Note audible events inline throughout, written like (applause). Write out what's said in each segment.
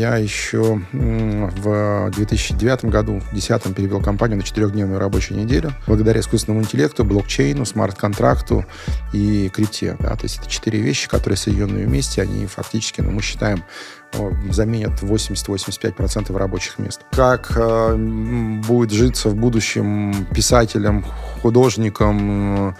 Я еще в 2009 году, в 2010 перевел компанию на четырехдневную рабочую неделю благодаря искусственному интеллекту, блокчейну, смарт-контракту и крипте. Да? То есть это четыре вещи, которые соединенные вместе, они фактически, ну, мы считаем, заменят 80-85% рабочих мест. Как э, будет житься в будущем писателям, художникам,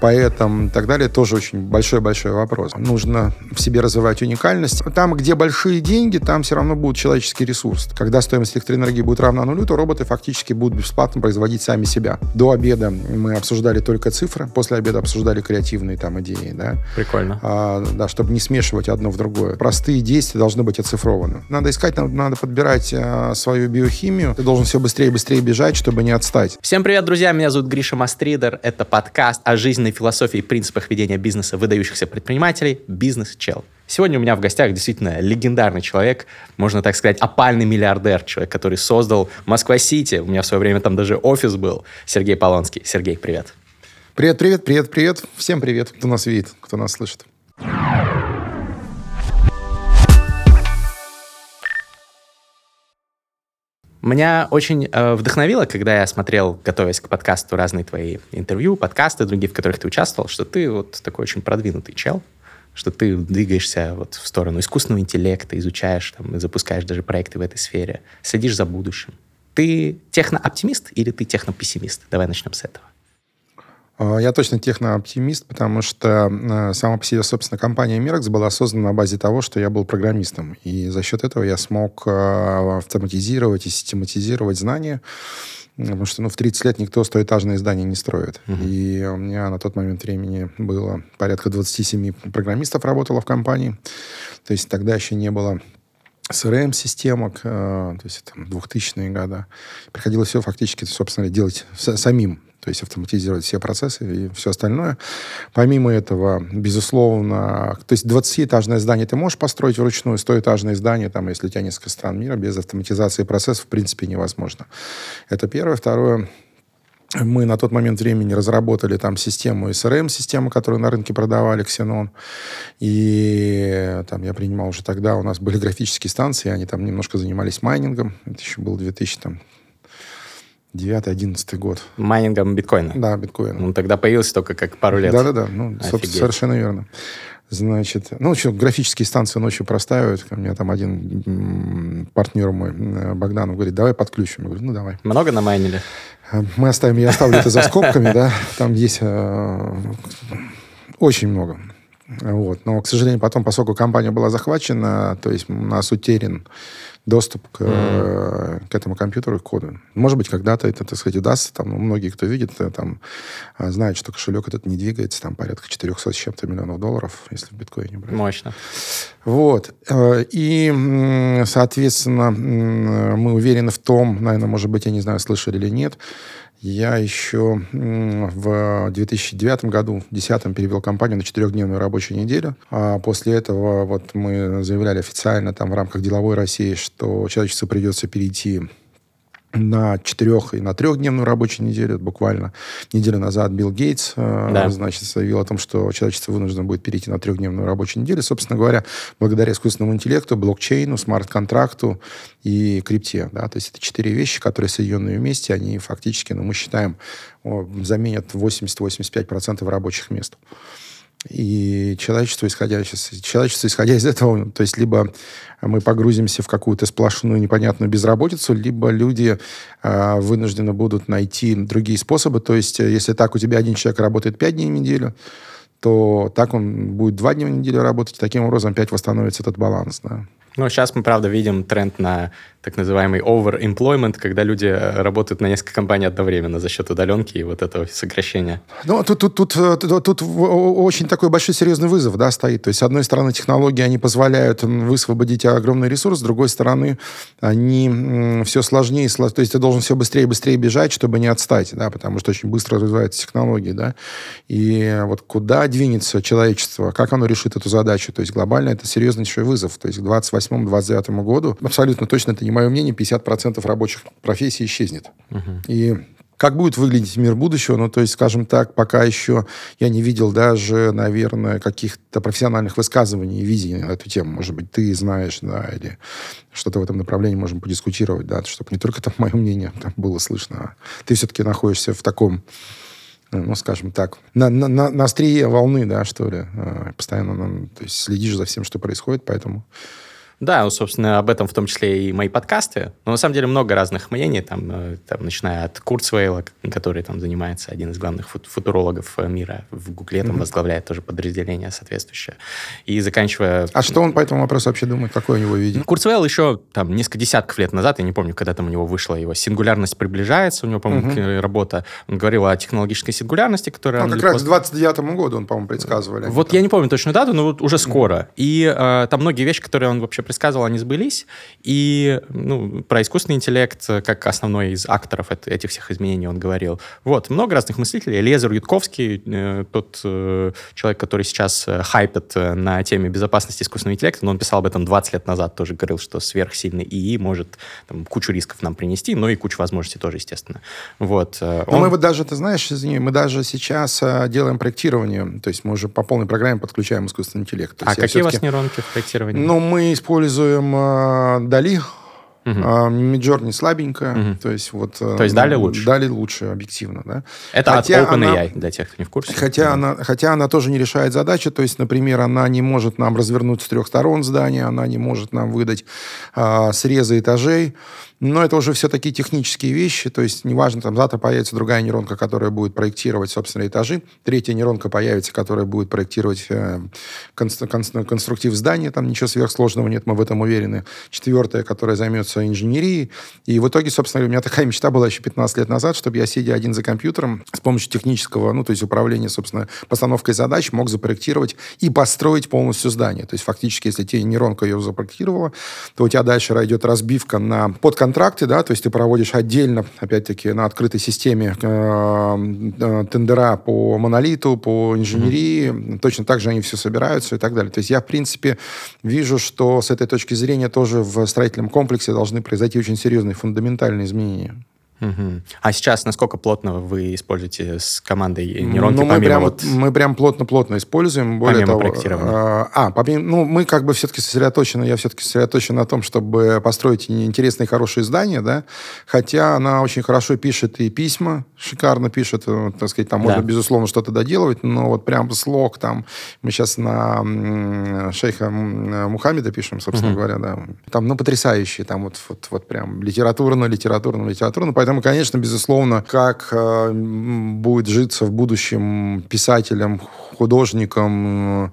поэтам и так далее, тоже очень большой-большой вопрос. Нужно в себе развивать уникальность. Там, где большие деньги, там все равно будет человеческий ресурс. Когда стоимость электроэнергии будет равна нулю, то роботы фактически будут бесплатно производить сами себя. До обеда мы обсуждали только цифры, после обеда обсуждали креативные там идеи. Да? Прикольно. А, да, чтобы не смешивать одно в другое. Простые действия должны быть оцифрованы. Надо искать, надо, подбирать а, свою биохимию. Ты должен все быстрее и быстрее бежать, чтобы не отстать. Всем привет, друзья! Меня зовут Гриша Мастридер. Это подкаст о жизненной философии и принципах ведения бизнеса выдающихся предпринимателей «Бизнес-чел». Сегодня у меня в гостях действительно легендарный человек, можно так сказать, опальный миллиардер, человек, который создал Москва-Сити. У меня в свое время там даже офис был. Сергей Полонский. Сергей, привет. Привет, привет, привет, привет. Всем привет, кто нас видит, кто нас слышит. Меня очень э, вдохновило, когда я смотрел, готовясь к подкасту, разные твои интервью, подкасты другие, в которых ты участвовал, что ты вот такой очень продвинутый чел, что ты двигаешься вот в сторону искусственного интеллекта, изучаешь там, и запускаешь даже проекты в этой сфере, следишь за будущим. Ты технооптимист или ты технопессимист? Давай начнем с этого. А, я точно технооптимист, потому что э, сама по себе, собственно, компания Mirax была создана на базе того, что я был программистом. И за счет этого я смог э, автоматизировать и систематизировать знания, потому что ну, в 30 лет никто стоэтажные здания не строит. Uh-huh. И у меня на тот момент времени было порядка 27 программистов работало в компании. То есть тогда еще не было CRM-системок, э, то есть там 2000-е годы. Приходилось все фактически, собственно, делать самим то есть автоматизировать все процессы и все остальное. Помимо этого, безусловно, то есть 20-этажное здание ты можешь построить вручную, 100-этажное здание, там, если у тебя несколько стран мира, без автоматизации процессов в принципе невозможно. Это первое. Второе, мы на тот момент времени разработали там систему SRM-систему, которую на рынке продавали, Xenon. И там я принимал уже тогда, у нас были графические станции, они там немножко занимались майнингом. Это еще был 2000, там, 9-11 год. Майнингом биткоина? Да, биткоина. Он тогда появился только как пару лет. Да-да-да, ну, совершенно верно. Значит, ну, что, графические станции ночью простаивают. У меня там один партнер мой, Богданов, говорит, давай подключим. Я говорю, ну, давай. Много намайнили? Мы оставим, я оставлю это за (laughs) скобками, да. Там есть э, очень много. Вот. Но, к сожалению, потом, поскольку компания была захвачена, то есть у нас утерян доступ к, mm. к этому компьютеру, к коду. Может быть, когда-то это, так сказать, удастся. Там, ну, многие, кто видит, э, там, а, знают, что кошелек этот не двигается, там порядка 400 с чем-то миллионов долларов, если в биткоине брать. Мощно. Вот. Э, и, соответственно, мы уверены в том, наверное, может быть, я не знаю, слышали или нет, я еще в 2009 году, в 2010 перевел компанию на четырехдневную рабочую неделю. А после этого вот мы заявляли официально там в рамках деловой России, что человечеству придется перейти на четырех и на трехдневную рабочую неделю. Буквально неделю назад Билл Гейтс э, да. значит, заявил о том, что человечество вынуждено будет перейти на трехдневную рабочую неделю. Собственно говоря, благодаря искусственному интеллекту, блокчейну, смарт-контракту и крипте. Да? То есть это четыре вещи, которые соединенные вместе, они фактически, ну, мы считаем, заменят 80-85% рабочих мест. И человечество, исходя, из, человечество, исходя из этого, то есть либо мы погрузимся в какую-то сплошную непонятную безработицу, либо люди э, вынуждены будут найти другие способы. То есть если так у тебя один человек работает 5 дней в неделю, то так он будет 2 дня в неделю работать, и таким образом опять восстановится этот баланс. Да. Ну, сейчас мы, правда, видим тренд на так называемый overemployment, когда люди э, работают на несколько компаний одновременно за счет удаленки и вот этого сокращения. Ну, тут, тут, тут, э, тут, тут очень такой большой серьезный вызов да, стоит. То есть, с одной стороны, технологии, они позволяют высвободить огромный ресурс, с другой стороны, они все сложнее, то есть ты должен все быстрее и быстрее бежать, чтобы не отстать, да, потому что очень быстро развиваются технологии, да. И вот куда двинется человечество, как оно решит эту задачу, то есть глобально это серьезнейший вызов. То есть к 28-29 году абсолютно точно это не мое мнение, 50% рабочих профессий исчезнет. Угу. И как будет выглядеть мир будущего, ну, то есть, скажем так, пока еще я не видел даже, наверное, каких-то профессиональных высказываний и визий на эту тему. Может быть, ты знаешь, да, или что-то в этом направлении можем подискутировать, да, чтобы не только там мое мнение там было слышно, а ты все-таки находишься в таком ну, скажем так, на, на, на острие волны, да, что ли, а, постоянно ну, то есть следишь за всем, что происходит, поэтому да, собственно, об этом в том числе и мои подкасты. Но на самом деле много разных мнений, там, э, там начиная от Курцвейла, который там занимается, один из главных футурологов э, мира в Гугле, там mm-hmm. возглавляет тоже подразделение соответствующее. И заканчивая... А что он по этому вопросу вообще думает? Какое у него видение? Курцвейл еще там несколько десятков лет назад, я не помню, когда там у него вышла его «Сингулярность приближается», у него, по-моему, mm-hmm. работа, он говорил о технологической сингулярности, которая... Ну, как раз к 29 году он, по-моему, предсказывали. Вот там. я не помню точную дату, но вот уже скоро. Mm-hmm. И э, там многие вещи, которые он вообще предсказывал, они сбылись. И ну, про искусственный интеллект, как основной из акторов этих всех изменений он говорил. Вот, много разных мыслителей. Лезер Ютковский, э, тот э, человек, который сейчас э, хайпит на теме безопасности искусственного интеллекта, но он писал об этом 20 лет назад, тоже говорил, что сверхсильный ИИ может там, кучу рисков нам принести, но и кучу возможностей тоже, естественно. Вот. Но он... мы вот даже, ты знаешь, извини, мы даже сейчас делаем проектирование, то есть мы уже по полной программе подключаем искусственный интеллект. а какие у вас нейронки в проектировании? Ну, мы используем используем э, Дали. Угу. Миджорни слабенькая, угу. то есть вот... Э, то есть Дали лучше? Дали лучше, объективно, да. Это хотя от OpenAI, она, для тех, кто не в курсе. Хотя, да. она, хотя она тоже не решает задачи, то есть, например, она не может нам развернуть с трех сторон здание, она не может нам выдать а, срезы этажей, но это уже все такие технические вещи, то есть неважно, там завтра появится другая нейронка, которая будет проектировать, собственно, этажи, третья нейронка появится, которая будет проектировать э, конструк конструктив здания, там ничего сверхсложного нет, мы в этом уверены. Четвертая, которая займется инженерией. И в итоге, собственно, у меня такая мечта была еще 15 лет назад, чтобы я, сидя один за компьютером, с помощью технического, ну, то есть управления, собственно, постановкой задач, мог запроектировать и построить полностью здание. То есть фактически, если тебе нейронка ее запроектировала, то у тебя дальше идет разбивка на подконтроль контракты, да, то есть ты проводишь отдельно, опять-таки, на открытой системе э, э, тендера по монолиту, по инженерии, mm-hmm. точно так же они все собираются и так далее. То есть я, в принципе, вижу, что с этой точки зрения тоже в строительном комплексе должны произойти очень серьезные фундаментальные изменения. Угу. А сейчас насколько плотно вы используете с командой нейронки? Ну, мы прям, вот... мы прям плотно-плотно используем. Более помимо того, проектирования? А, а, помимо, ну, мы как бы все-таки сосредоточены, я все-таки сосредоточен на том, чтобы построить интересные, хорошие здания, да, хотя она очень хорошо пишет и письма, шикарно пишет, э, так сказать, там да. можно, безусловно, что-то доделывать, но вот прям слог там, мы сейчас на шейха Мухаммеда пишем, собственно угу. говоря, да, там, ну, потрясающие, там вот, вот, вот прям литературно, литературно, литературно, поэтому Поэтому, конечно, безусловно, как э, будет житься в будущем писателям, художникам, э,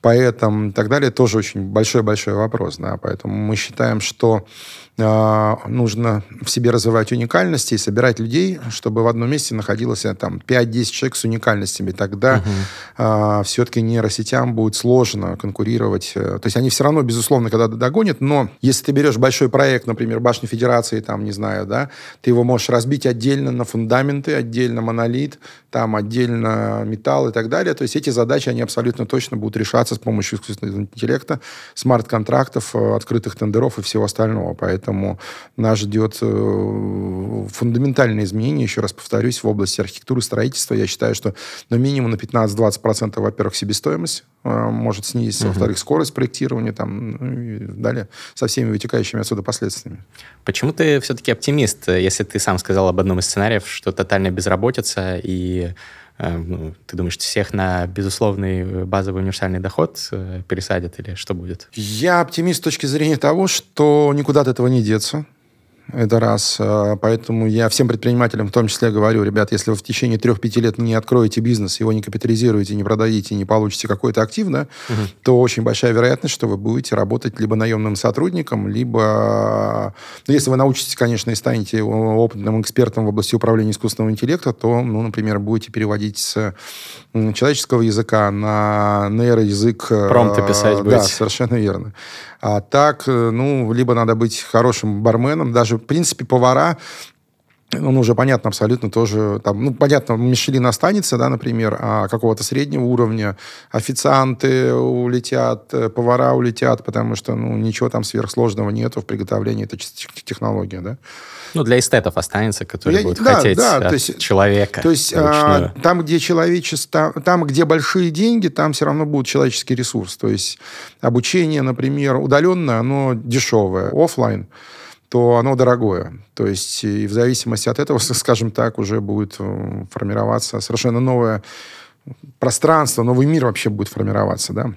поэтам и так далее, тоже очень большой-большой вопрос. Да? Поэтому мы считаем, что нужно в себе развивать уникальности и собирать людей, чтобы в одном месте находилось э, там 5-10 человек с уникальностями. Тогда угу. э, все-таки нейросетям будет сложно конкурировать. То есть они все равно, безусловно, когда догонят, но если ты берешь большой проект, например, Башни Федерации, там, не знаю, да, ты его можешь разбить отдельно на фундаменты, отдельно монолит, там отдельно металл и так далее. То есть эти задачи, они абсолютно точно будут решаться с помощью искусственного интеллекта, смарт-контрактов, э, открытых тендеров и всего остального. Поэтому нас ждет э, фундаментальное изменение, еще раз повторюсь, в области архитектуры, строительства. Я считаю, что ну, минимум на 15-20%, во-первых, себестоимость э, может снизиться, угу. во-вторых, скорость проектирования, там, ну, и далее, со всеми вытекающими отсюда последствиями. Почему ты все-таки оптимист, если ты сам сказал об одном из сценариев, что тотальная безработица и ну, ты думаешь, всех на безусловный э, базовый универсальный доход э, пересадят или что будет? Я оптимист с точки зрения того, что никуда от этого не деться. Это раз. А, поэтому я всем предпринимателям в том числе говорю, ребят, если вы в течение трех-пяти лет не откроете бизнес, его не капитализируете, не продадите, не получите какой-то актив, да, угу. то очень большая вероятность, что вы будете работать либо наемным сотрудником, либо... Ну, если вы научитесь, конечно, и станете опытным экспертом в области управления искусственного интеллекта, то, ну, например, будете переводить с человеческого языка на нейроязык. Промпты писать будете. Да, совершенно верно. А так, э, ну, либо надо быть хорошим барменом, даже, в принципе, повара он уже, понятно, абсолютно тоже, там, ну, понятно, Мишелин останется, да, например, а какого-то среднего уровня официанты улетят, э, повара улетят, потому что, ну, ничего там сверхсложного нету в приготовлении, это технология, да. Ну, для эстетов останется, которые Я, будут да, хотеть да, от то есть, человека. То есть а, там, где человечество, там, где большие деньги, там все равно будет человеческий ресурс. То есть обучение, например, удаленное, оно дешевое, офлайн то оно дорогое. То есть и в зависимости от этого, (laughs) скажем так, уже будет э, формироваться совершенно новое пространство, новый мир вообще будет формироваться, да.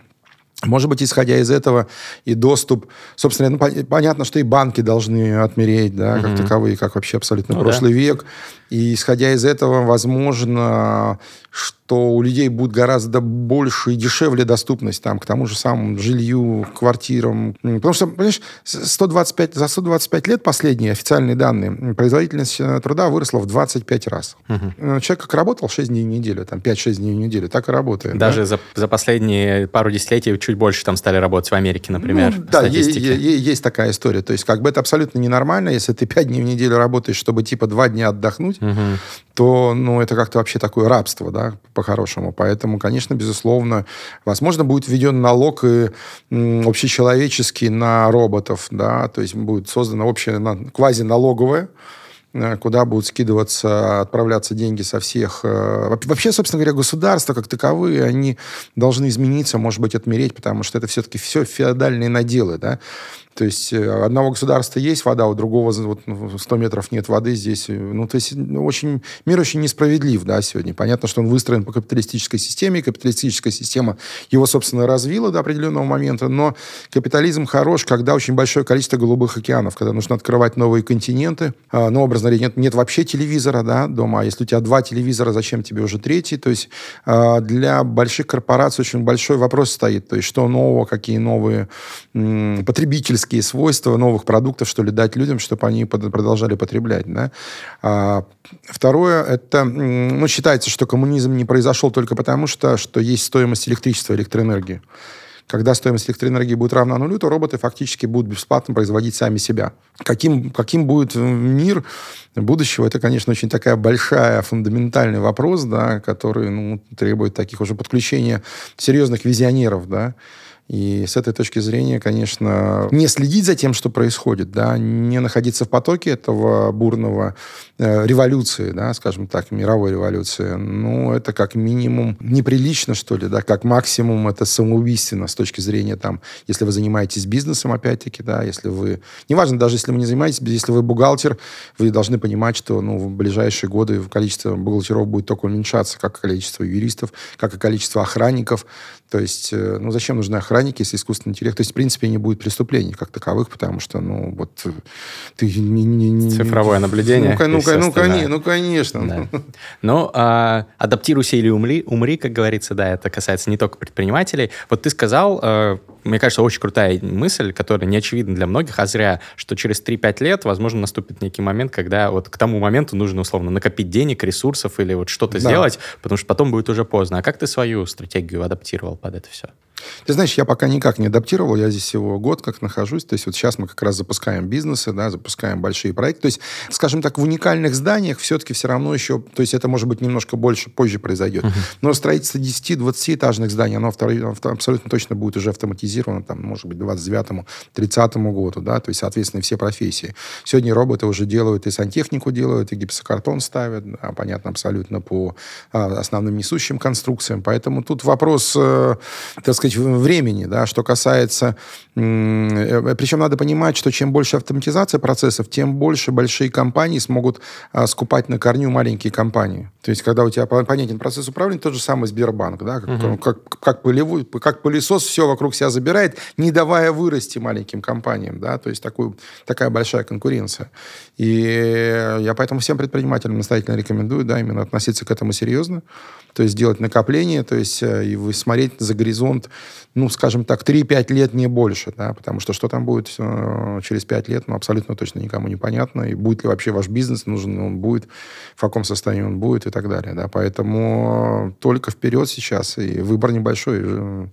Может быть, исходя из этого, и доступ... Собственно, ну, понятно, что и банки должны отмереть, да, как mm-hmm. таковые, как вообще абсолютно ну, прошлый да. век. И исходя из этого, возможно, что у людей будет гораздо больше и дешевле доступность там, к тому же самому жилью, квартирам. Потому что, понимаешь, 125, за 125 лет последние официальные данные, производительность э, труда выросла в 25 раз. Угу. Человек как работал 6 дней в неделю, там 5-6 дней в неделю, так и работает. Даже да? за, за последние пару десятилетий чуть больше там стали работать в Америке, например. Ну, да, есть, есть такая история. То есть как бы это абсолютно ненормально, если ты 5 дней в неделю работаешь, чтобы типа 2 дня отдохнуть, угу. то ну, это как-то вообще такое рабство, да, по-хорошему. Поэтому, конечно, безусловно, возможно, будет введен налог и, общечеловеческий на роботов, да, то есть будет создана общая квазиналоговая Э, куда будут скидываться, отправляться деньги со всех. Э, вообще, собственно говоря, государства как таковые, они должны измениться, может быть, отмереть, потому что это все-таки все феодальные наделы, да. То есть э, одного государства есть вода, у другого вот, 100 ну, метров нет воды здесь. Ну, то есть ну, очень, мир очень несправедлив, да, сегодня. Понятно, что он выстроен по капиталистической системе, и капиталистическая система его, собственно, развила до определенного момента, но капитализм хорош, когда очень большое количество голубых океанов, когда нужно открывать новые континенты, а, ну, образно говоря, нет, нет вообще телевизора, да, дома, а если у тебя два телевизора, зачем тебе уже третий? То есть а, для больших корпораций очень большой вопрос стоит, то есть что нового, какие новые потребительские потребительские свойства новых продуктов, что ли, дать людям, чтобы они продолжали потреблять. Да? А, второе, это, ну, считается, что коммунизм не произошел только потому, что, что есть стоимость электричества, электроэнергии. Когда стоимость электроэнергии будет равна нулю, то роботы фактически будут бесплатно производить сами себя. Каким, каким будет мир будущего, это, конечно, очень такая большая, фундаментальный вопрос, да, который ну, требует таких уже подключения серьезных визионеров, да, и с этой точки зрения, конечно, не следить за тем, что происходит, да, не находиться в потоке этого бурного э, революции, да, скажем так, мировой революции, ну, это как минимум неприлично, что ли, да, как максимум это самоубийственно с точки зрения, там, если вы занимаетесь бизнесом, опять-таки, да, если вы, неважно, даже если вы не занимаетесь, если вы бухгалтер, вы должны понимать, что, ну, в ближайшие годы количество бухгалтеров будет только уменьшаться, как количество юристов, как и количество охранников, то есть, э, ну, зачем нужны охранники, охранники, если искусственный интеллект. То есть, в принципе, не будет преступлений как таковых, потому что, ну, вот э, ты не... не, не Цифровое наблюдение. Ну, ну, ну, конечно, ну, конечно. Да. (laughs) Ну, а, адаптируйся или умри, умри, как говорится, да, это касается не только предпринимателей. Вот ты сказал, э, мне кажется, очень крутая мысль, которая не очевидна для многих, а зря, что через 3-5 лет, возможно, наступит некий момент, когда вот к тому моменту нужно, условно, накопить денег, ресурсов или вот что-то да. сделать, потому что потом будет уже поздно. А как ты свою стратегию адаптировал под это все? Ты знаешь, я пока никак не адаптировал, я здесь всего год как нахожусь, то есть вот сейчас мы как раз запускаем бизнесы, да, запускаем большие проекты, то есть, скажем так, в уникальных зданиях все-таки все равно еще, то есть это может быть немножко больше, позже произойдет, uh-huh. но строительство 10-20 этажных зданий, оно абсолютно точно будет уже автоматизировано, там, может быть, 29-30 году, да, то есть, соответственно, все профессии. Сегодня роботы уже делают и сантехнику делают, и гипсокартон ставят, да, понятно, абсолютно по а, основным несущим конструкциям, поэтому тут вопрос, э, так сказать, времени, да, что касается... Э, причем надо понимать, что чем больше автоматизация процессов, тем больше большие компании смогут а, скупать на корню маленькие компании. То есть, когда у тебя понятен процесс управления, тот же самый Сбербанк, да, как, угу. как, как, пылевой, как пылесос все вокруг себя забирает, не давая вырасти маленьким компаниям, да, то есть такую, такая большая конкуренция. И я поэтому всем предпринимателям настоятельно рекомендую, да, именно относиться к этому серьезно, то есть делать накопление, то есть э, и смотреть за горизонт, ну, скажем так, 3-5 лет, не больше, да, потому что что там будет э, через 5 лет, ну, абсолютно точно никому не понятно, и будет ли вообще ваш бизнес, нужен он будет, в каком состоянии он будет и так далее, да, поэтому только вперед сейчас, и выбор небольшой,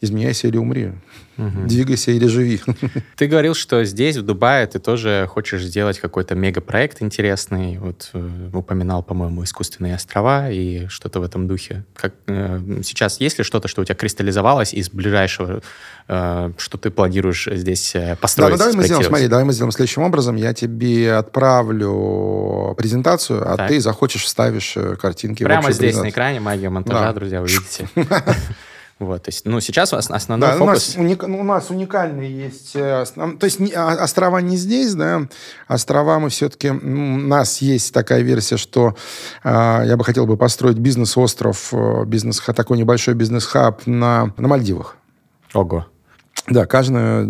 изменяйся или умри. Угу. Двигайся или живи. (laughs) Ты говорил, что здесь, в Дубае, ты тоже хочешь сделать какой-то мегапроект интересный. Вот э, упоминал, по-моему, искусственные острова и что-то в этом духе. Как, э, сейчас есть ли что-то, что у тебя кристаллизовалось из ближайшего, э, что ты планируешь здесь э, построить? Да, ну давай мы сделаем, смотри, давай мы сделаем следующим образом. Я тебе отправлю презентацию, а так. ты захочешь, вставишь э, картинки Прямо здесь на экране магия монтажа, да. друзья, вы видите. (laughs) Вот, то есть, ну, сейчас основной да, фокус... У нас, уника, у нас уникальный есть... Э, то есть не, а, острова не здесь, да, острова мы все-таки... У нас есть такая версия, что э, я бы хотел бы построить бизнес-остров, э, бизнес, такой небольшой бизнес-хаб на, на Мальдивах. Ого. Да, каждая...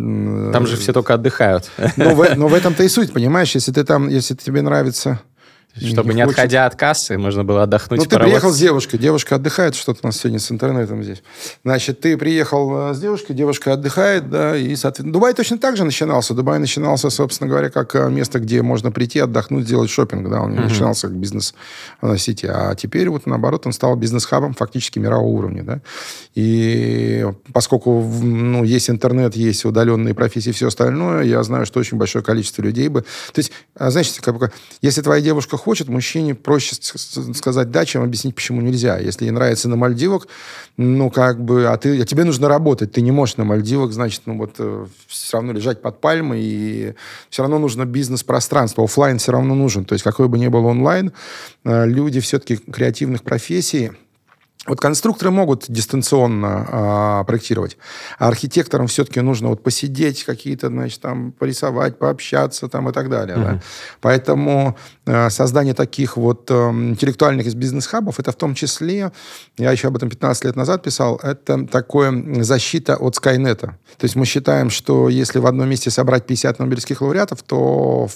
Там же все только отдыхают. Но в, но в этом-то и суть, понимаешь? Если ты там, если тебе нравится чтобы не, не отходя от кассы, можно было отдохнуть. Ну, ты приехал с девушкой, девушка отдыхает, что-то у нас сегодня с интернетом здесь. Значит, ты приехал э, с девушкой, девушка отдыхает, да, и, соответственно, Дубай точно так же начинался. Дубай начинался, собственно говоря, как э, место, где можно прийти, отдохнуть, сделать шопинг, да, он не uh-huh. начинался как бизнес-сети. А теперь вот, наоборот, он стал бизнес-хабом фактически мирового уровня, да. И поскольку, ну, есть интернет, есть удаленные профессии, все остальное, я знаю, что очень большое количество людей бы... То есть, а, знаете, как бы, если твоя девушка хочет, мужчине проще сказать да, чем объяснить, почему нельзя. Если ей нравится на Мальдивах, ну, как бы, а, ты, а тебе нужно работать, ты не можешь на Мальдивах, значит, ну, вот, э, все равно лежать под пальмой, и все равно нужно бизнес-пространство, офлайн все равно нужен. То есть, какой бы ни был онлайн, э, люди все-таки креативных профессий, вот конструкторы могут дистанционно а, проектировать, а архитекторам все-таки нужно вот посидеть, какие-то, значит, там, порисовать, пообщаться там и так далее. Mm-hmm. Да? Поэтому а, создание таких вот а, интеллектуальных бизнес-хабов, это в том числе, я еще об этом 15 лет назад писал, это такое защита от Скайнета. То есть мы считаем, что если в одном месте собрать 50 нобелевских лауреатов, то,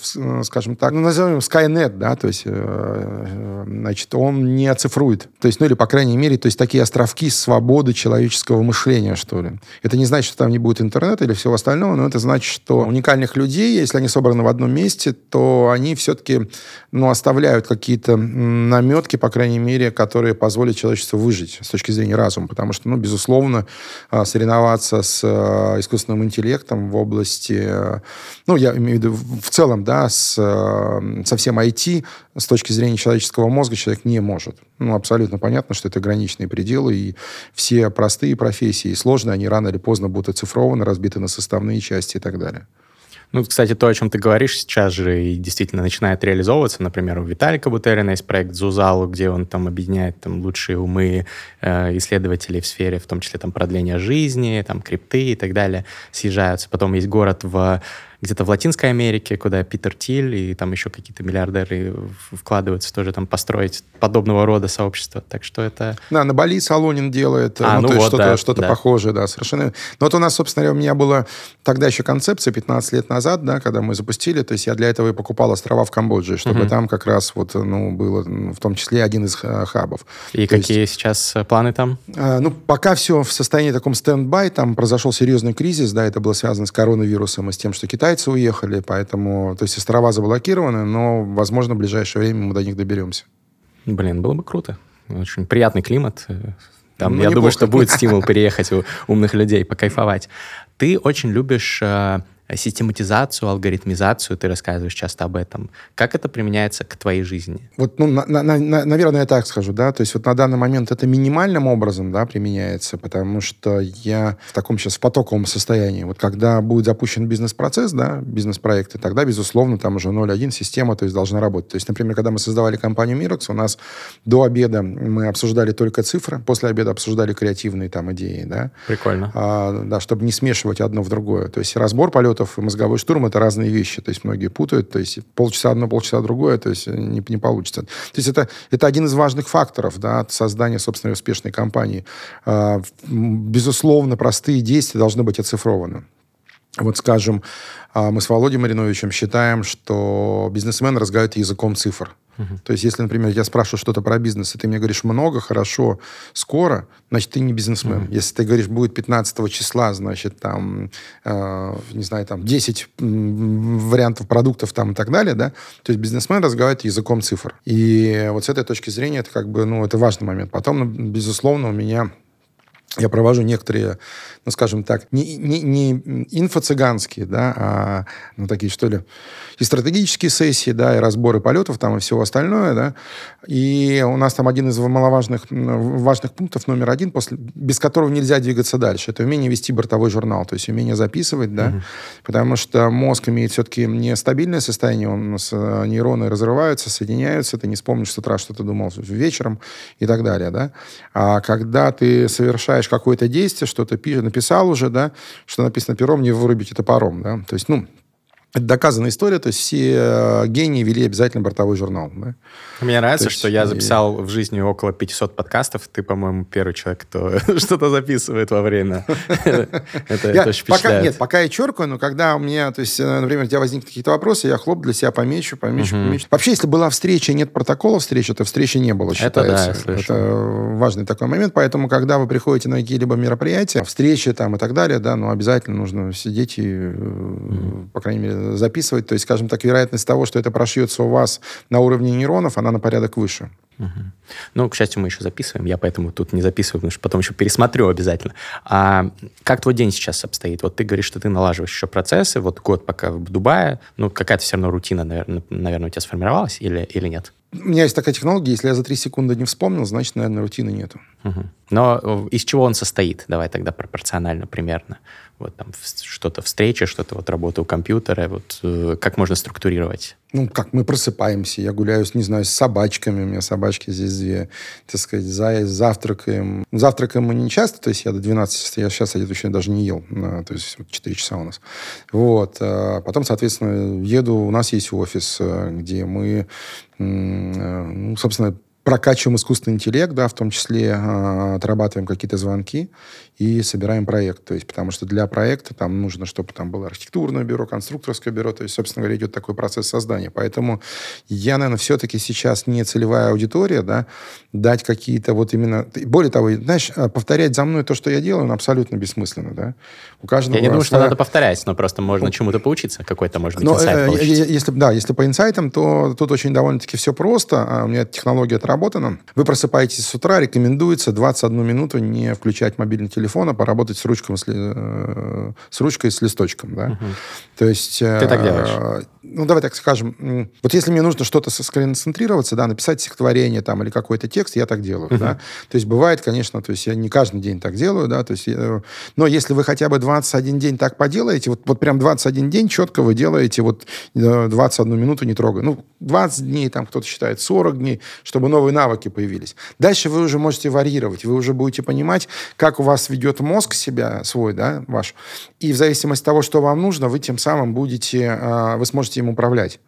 скажем так, ну, назовем Skynet, да, то есть, э, э, значит, он не оцифрует. То есть, ну, или, по крайней мере, то есть такие островки свободы человеческого мышления, что ли. Это не значит, что там не будет интернета или всего остального, но это значит, что уникальных людей, если они собраны в одном месте, то они все-таки ну, оставляют какие-то наметки, по крайней мере, которые позволят человечеству выжить с точки зрения разума. Потому что, ну, безусловно, а, соревноваться с а, искусственным интеллектом в области, а, ну, я имею в виду в целом, да, с, со всем IT, с точки зрения человеческого мозга человек не может. Ну, абсолютно понятно, что это граничные пределы, и все простые профессии сложные, они рано или поздно будут оцифрованы, разбиты на составные части и так далее. Ну, кстати, то, о чем ты говоришь сейчас же и действительно начинает реализовываться. Например, у Виталика Бутерина есть проект «Зузалу», где он там объединяет там, лучшие умы э, исследователей в сфере, в том числе там продления жизни, там крипты и так далее, съезжаются. Потом есть город в где-то в Латинской Америке, куда Питер Тиль и там еще какие-то миллиардеры вкладываются тоже там построить подобного рода сообщество. Так что это... Да, на Бали Солонин делает, а, ну, ну, вот, что-то, да, что да. похожее, да, совершенно. Но вот у нас, собственно говоря, у меня была тогда еще концепция 15 лет назад, да, когда мы запустили, то есть я для этого и покупал острова в Камбодже, чтобы угу. там как раз вот, ну, было в том числе один из э, хабов. И то какие есть, сейчас э, планы там? Э, ну, пока все в состоянии таком standby, там произошел серьезный кризис, да, это было связано с коронавирусом и с тем, что Китай китайцы уехали, поэтому, то есть острова заблокированы, но, возможно, в ближайшее время мы до них доберемся. Блин, было бы круто. Очень приятный климат. Там, ну, я неплохо. думаю, что будет стимул переехать у умных людей, покайфовать. Ты очень любишь э, систематизацию, алгоритмизацию, ты рассказываешь часто об этом. Как это применяется к твоей жизни? Вот, ну, на, на, на, наверное, я так скажу, да, то есть вот на данный момент это минимальным образом, да, применяется, потому что я в таком сейчас потоковом состоянии. Вот когда будет запущен бизнес-процесс, да, бизнес-проекты, тогда, безусловно, там уже 0.1 система, то есть должна работать. То есть, например, когда мы создавали компанию Мирокс, у нас до обеда мы обсуждали только цифры, после обеда обсуждали креативные там идеи, да. Прикольно. А, да, чтобы не смешивать одно в другое. То есть разбор полетов полетов и мозговой штурм — это разные вещи. То есть многие путают. То есть полчаса одно, полчаса другое, то есть не, не получится. То есть это, это один из важных факторов да, создания собственной успешной компании. А, безусловно, простые действия должны быть оцифрованы. Вот, скажем, а, мы с Володей Мариновичем считаем, что бизнесмен разговаривает языком цифр. Угу. То есть, если, например, я спрашиваю что-то про бизнес, и ты мне говоришь много, хорошо, скоро, значит, ты не бизнесмен. Угу. Если ты говоришь, будет 15 числа, значит, там, э, не знаю, там, 10 вариантов продуктов там и так далее, да, то есть бизнесмен разговаривает языком цифр. И вот с этой точки зрения это как бы, ну, это важный момент. Потом, ну, безусловно, у меня я провожу некоторые, ну, скажем так, не, не, не инфо-цыганские, да, а ну, такие, что ли, и стратегические сессии, да, и разборы полетов там и всего остальное, да. И у нас там один из маловажных важных пунктов номер один, после, без которого нельзя двигаться дальше. Это умение вести бортовой журнал, то есть умение записывать, да, угу. потому что мозг имеет все-таки нестабильное состояние, он, у нас э, нейроны разрываются, соединяются, ты не вспомнишь с утра, что ты думал вечером и так далее, да. А когда ты совершаешь какое-то действие, что-то написал уже, да, что написано пером, не вырубите топором, да. То есть, ну, это доказанная история, то есть все э, гении вели обязательно бортовой журнал. Да? Мне нравится, есть, что я записал и... в жизни около 500 подкастов. Ты, по-моему, первый человек, кто (laughs) что-то записывает во время. (laughs) Это очень впечатляет. Нет, пока я черкаю, но когда у меня, то есть, э, например, у тебя возникнут какие-то вопросы, я хлоп для себя помечу, помечу, помечу. Вообще, если была встреча, нет протокола встречи, то встречи не было, считается. Это Это важный такой момент. Поэтому, когда вы приходите на какие-либо мероприятия, встречи там и так далее, да, ну, обязательно нужно сидеть и, э, по крайней мере, записывать. То есть, скажем так, вероятность того, что это прошьется у вас на уровне нейронов, она на порядок выше. Угу. Ну, к счастью, мы еще записываем. Я поэтому тут не записываю, потому что потом еще пересмотрю обязательно. А как твой день сейчас обстоит? Вот ты говоришь, что ты налаживаешь еще процессы. Вот год пока в Дубае. Ну, какая-то все равно рутина, наверное, наверное у тебя сформировалась или, или нет? У меня есть такая технология, если я за три секунды не вспомнил, значит, наверное, рутины нету. Угу. Но э, из чего он состоит? Давай тогда пропорционально примерно вот там что-то встреча, что-то вот работа у компьютера, вот э, как можно структурировать? Ну, как мы просыпаемся, я гуляю, не знаю, с собачками, у меня собачки здесь две, так сказать, за, завтракаем. Завтракаем мы не часто, то есть я до 12, я сейчас я еще даже не ел, то есть 4 часа у нас. Вот. А потом, соответственно, еду, у нас есть офис, э, где мы, э, ну, собственно, прокачиваем искусственный интеллект, да, в том числе э, отрабатываем какие-то звонки и собираем проект. То есть, потому что для проекта там нужно, чтобы там было архитектурное бюро, конструкторское бюро. То есть, собственно говоря, идет такой процесс создания. Поэтому я, наверное, все-таки сейчас не целевая аудитория, да, дать какие-то вот именно... Более того, знаешь, а, повторять за мной то, что я делаю, ну, абсолютно бессмысленно, да. У каждого... Я не думаю, что надо повторять, но просто можно ну, чему-то поучиться, какой-то, может быть, но, инсайт э, получить. Если, да, если по инсайтам, то тут очень довольно-таки все просто. А у меня технология отработана. Вы просыпаетесь с утра, рекомендуется 21 минуту не включать мобильный телефон телефона поработать с, ручкой, с, э, с ручкой, с листочком. Да? Угу. То есть... Ты так делаешь? Ну, давай так скажем. Вот если мне нужно что-то сконцентрироваться, да, написать стихотворение там или какой-то текст, я так делаю. Угу. Да? То есть бывает, конечно, то есть я не каждый день так делаю, да, то есть... Э, но если вы хотя бы 21 день так поделаете, вот, вот прям 21 день четко вы делаете вот 21 э, минуту не трогая. Ну, 20 дней, там кто-то считает 40 дней, чтобы новые навыки появились. Дальше вы уже можете варьировать, вы уже будете понимать, как у вас ведет мозг себя свой, да, ваш, и в зависимости от того, что вам нужно, вы тем самым будете, а, вы сможете им управлять.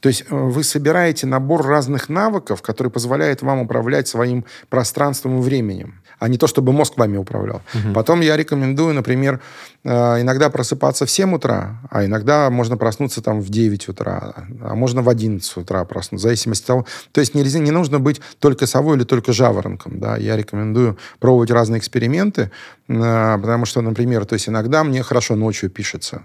То есть э, вы собираете набор разных навыков, который позволяет вам управлять своим пространством и временем, а не то, чтобы мозг вами управлял. Угу. Потом я рекомендую, например, э, иногда просыпаться в 7 утра, а иногда можно проснуться там в 9 утра, а можно в 11 утра проснуться, в зависимости от того. То есть нельзя, не нужно быть только совой или только жаворонком. Да? Я рекомендую пробовать разные эксперименты, э, потому что, например, то есть иногда мне хорошо ночью пишется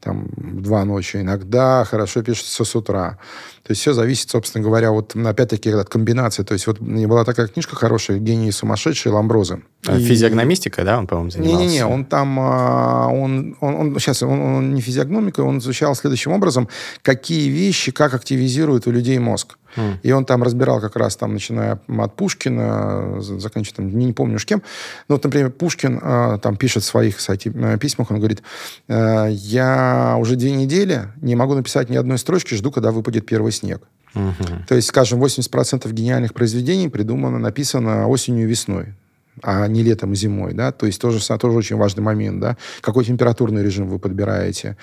там, два ночи, иногда хорошо пишется с утра. То есть все зависит, собственно говоря, вот опять-таки от комбинации. То есть вот была такая книжка хорошая «Гении сумасшедшие» Ламброзы. А, и... Физиогномистика, да, он, по-моему, занимался? Не-не-не, он там, а, он, он, он сейчас, он, он не физиогномика, он изучал следующим образом, какие вещи, как активизируют у людей мозг. И он там разбирал как раз, там, начиная от Пушкина, заканчивая, там, не, не помню уж кем. Ну, вот, например, Пушкин э, там пишет в своих, кстати, э, письмах, он говорит, э, я уже две недели не могу написать ни одной строчки, жду, когда выпадет первый снег. Угу. То есть, скажем, 80% гениальных произведений придумано, написано осенью и весной а не летом и зимой, да, то есть тоже, тоже очень важный момент, да, какой температурный режим вы подбираете.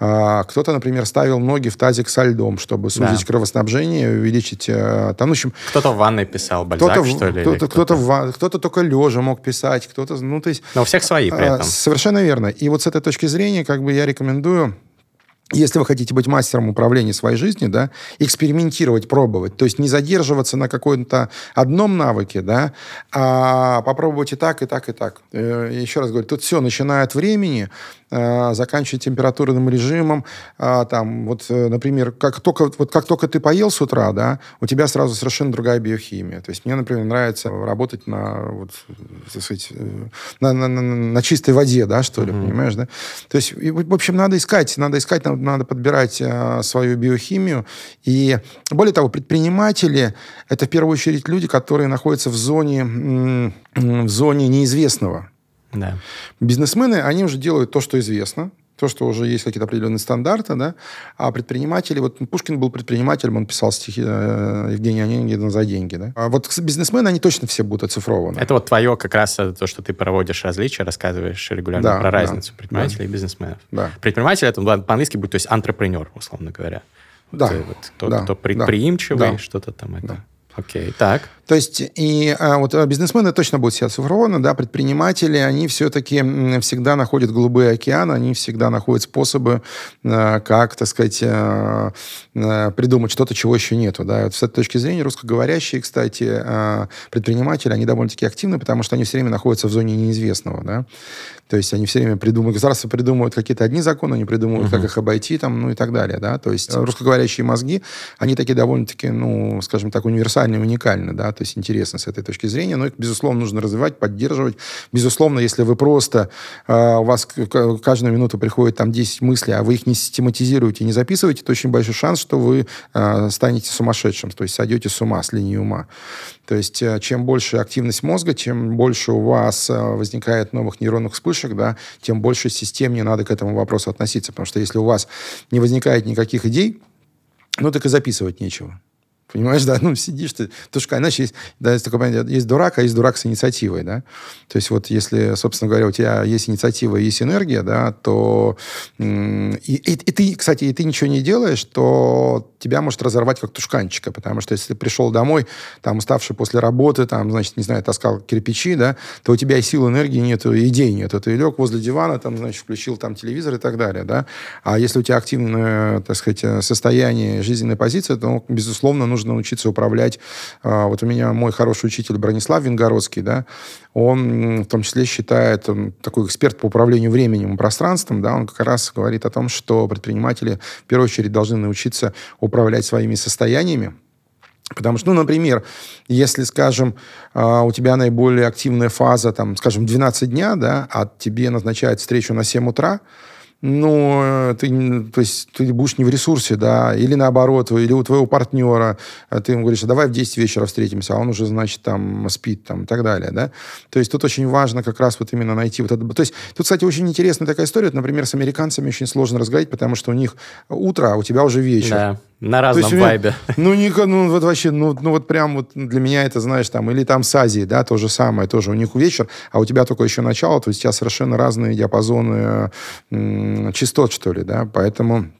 А, кто-то, например, ставил ноги в тазик со льдом, чтобы сузить да. кровоснабжение, увеличить, а, там, в общем... Кто-то в ванной писал, Бальзак, кто-то, что ли? Кто-то, кто-то, кто-то, кто-то только лежа мог писать, кто-то, ну, то есть... Но у всех свои при а, этом. Совершенно верно. И вот с этой точки зрения, как бы я рекомендую если вы хотите быть мастером управления своей жизнью, да, экспериментировать, пробовать, то есть не задерживаться на каком-то одном навыке, да, а попробовать и так, и так, и так. Э, еще раз говорю, тут все, начиная от времени, заканчивая температурным режимом, э, там, вот, э, например, как только, вот как только ты поел с утра, да, у тебя сразу совершенно другая биохимия. То есть мне, например, нравится работать на, вот, так сказать, э, на, на, на, на чистой воде, да, что ли, mm-hmm. понимаешь, да? То есть, и, в общем, надо искать, надо искать, надо, надо подбирать э, свою биохимию. И более того, предприниматели — это в первую очередь люди, которые находятся в зоне, в зоне неизвестного. Да. Бизнесмены, они уже делают то, что известно, то, что уже есть какие-то определенные стандарты, да, а предприниматели, вот Пушкин был предпринимателем, он писал стихи э, Евгения Онегина за деньги, да. А вот бизнесмены, они точно все будут оцифрованы. Это вот твое как раз то, что ты проводишь различия, рассказываешь регулярно да, про разницу да, предпринимателей да. и бизнесменов. Да. Предприниматель, это по-английски будет, то есть entrepreneur, условно говоря. Да. Это, вот, тот, да. кто предприимчивый, да. что-то там это. Да. Окей, так. То есть и а, вот а, бизнесмены точно будут себя оцифрованы, да, предприниматели, они все-таки всегда находят голубые океаны, они всегда находят способы, а, как, так сказать, а, а, придумать что-то, чего еще нету, да. Вот с этой точки зрения русскоговорящие, кстати, а, предприниматели, они довольно-таки активны, потому что они все время находятся в зоне неизвестного, да. То есть они все время придумывают, государство придумывают какие-то одни законы, они придумывают, uh-huh. как их обойти, там, ну и так далее, да. То есть русскоговорящие мозги, они такие довольно-таки, ну, скажем так, универсальные, уникальны, да, то есть интересно с этой точки зрения, но их, безусловно, нужно развивать, поддерживать. Безусловно, если вы просто, э, у вас каждую минуту приходит там 10 мыслей, а вы их не систематизируете, не записываете, то очень большой шанс, что вы э, станете сумасшедшим, то есть сойдете с ума, с линии ума. То есть э, чем больше активность мозга, чем больше у вас э, возникает новых нейронных вспышек, да, тем больше системнее надо к этому вопросу относиться. Потому что если у вас не возникает никаких идей, ну так и записывать нечего. Понимаешь, (laughs) да, ну, сидишь ты, потому что, иначе есть, да, есть такое понятие, есть дурак, а есть дурак с инициативой, да. То есть вот если, собственно говоря, у тебя есть инициатива и есть энергия, да, то... И, и, и ты, кстати, и ты ничего не делаешь, то тебя может разорвать как тушканчика, потому что если ты пришел домой, там, уставший после работы, там, значит, не знаю, таскал кирпичи, да, то у тебя и сил, энергии нет, и идей нет. Ты лег возле дивана, там, значит, включил там телевизор и так далее, да. А если у тебя активное, так сказать, состояние, жизненная позиция, то, безусловно, нужно нужно учиться управлять. А, вот у меня мой хороший учитель Бронислав Венгородский, да, он в том числе считает, он такой эксперт по управлению временем и пространством, да, он как раз говорит о том, что предприниматели в первую очередь должны научиться управлять своими состояниями, Потому что, ну, например, если, скажем, а, у тебя наиболее активная фаза, там, скажем, 12 дня, да, а тебе назначают встречу на 7 утра, ну, э, ты, то есть, ты будешь не в ресурсе, да, или наоборот, или у твоего партнера э, ты ему говоришь, давай в 10 вечера встретимся, а он уже, значит, там спит, там, и так далее, да. То есть тут очень важно как раз вот именно найти вот это. То есть тут, кстати, очень интересная такая история. Вот, например, с американцами очень сложно разговаривать, потому что у них утро, а у тебя уже вечер. Да. На разном меня, вайбе. Ну, не, ну, вот вообще, ну, ну, вот прям вот для меня это, знаешь, там, или там с Азией, да, то же самое, тоже у них вечер, а у тебя только еще начало, то есть у тебя совершенно разные диапазоны м- частот, что ли, да, поэтому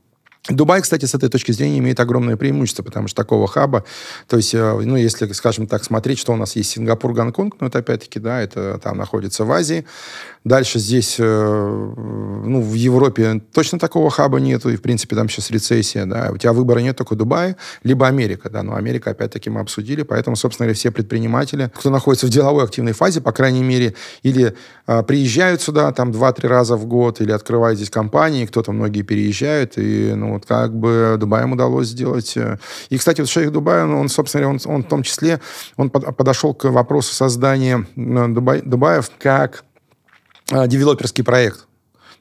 Дубай, кстати, с этой точки зрения имеет огромное преимущество, потому что такого хаба, то есть, э, ну, если, скажем так, смотреть, что у нас есть Сингапур, Гонконг, ну, это опять-таки, да, это там находится в Азии. Дальше здесь, э, ну, в Европе точно такого хаба нету, и, в принципе, там сейчас рецессия, да, у тебя выбора нет, только Дубай, либо Америка, да, но Америка, опять-таки, мы обсудили, поэтому, собственно говоря, все предприниматели, кто находится в деловой активной фазе, по крайней мере, или э, приезжают сюда, там, 2-3 раза в год, или открывают здесь компании, кто-то, многие переезжают, и, ну, вот как бы Дубаем удалось сделать. Э, и, кстати, вот шейх Дубая, он, собственно говоря, он, он в том числе, он под, подошел к вопросу создания э, Дубай, Дубаев как а, девелоперский проект.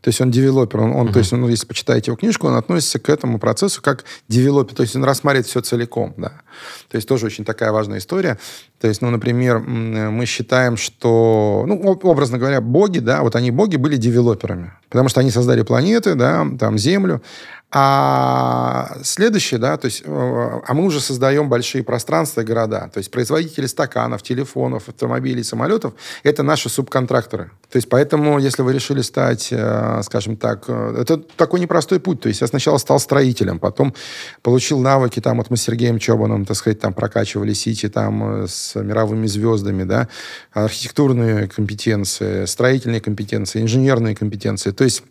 То есть он девелопер, он, он uh-huh. то есть, ну, если почитаете его книжку, он относится к этому процессу как девелопер, то есть он рассматривает все целиком, да. То есть тоже очень такая важная история. То есть, ну, например, мы считаем, что, ну, образно говоря, боги, да, вот они боги были девелоперами, потому что они создали планеты, да, там Землю, а следующее, да, то есть, э, а мы уже создаем большие пространства и города. То есть производители стаканов, телефонов, автомобилей, самолетов – это наши субконтракторы. То есть поэтому, если вы решили стать, э, скажем так, э, это такой непростой путь. То есть я сначала стал строителем, потом получил навыки, там вот мы с Сергеем Чобаном, так сказать, там прокачивали сити там с мировыми звездами, да, архитектурные компетенции, строительные компетенции, инженерные компетенции. То есть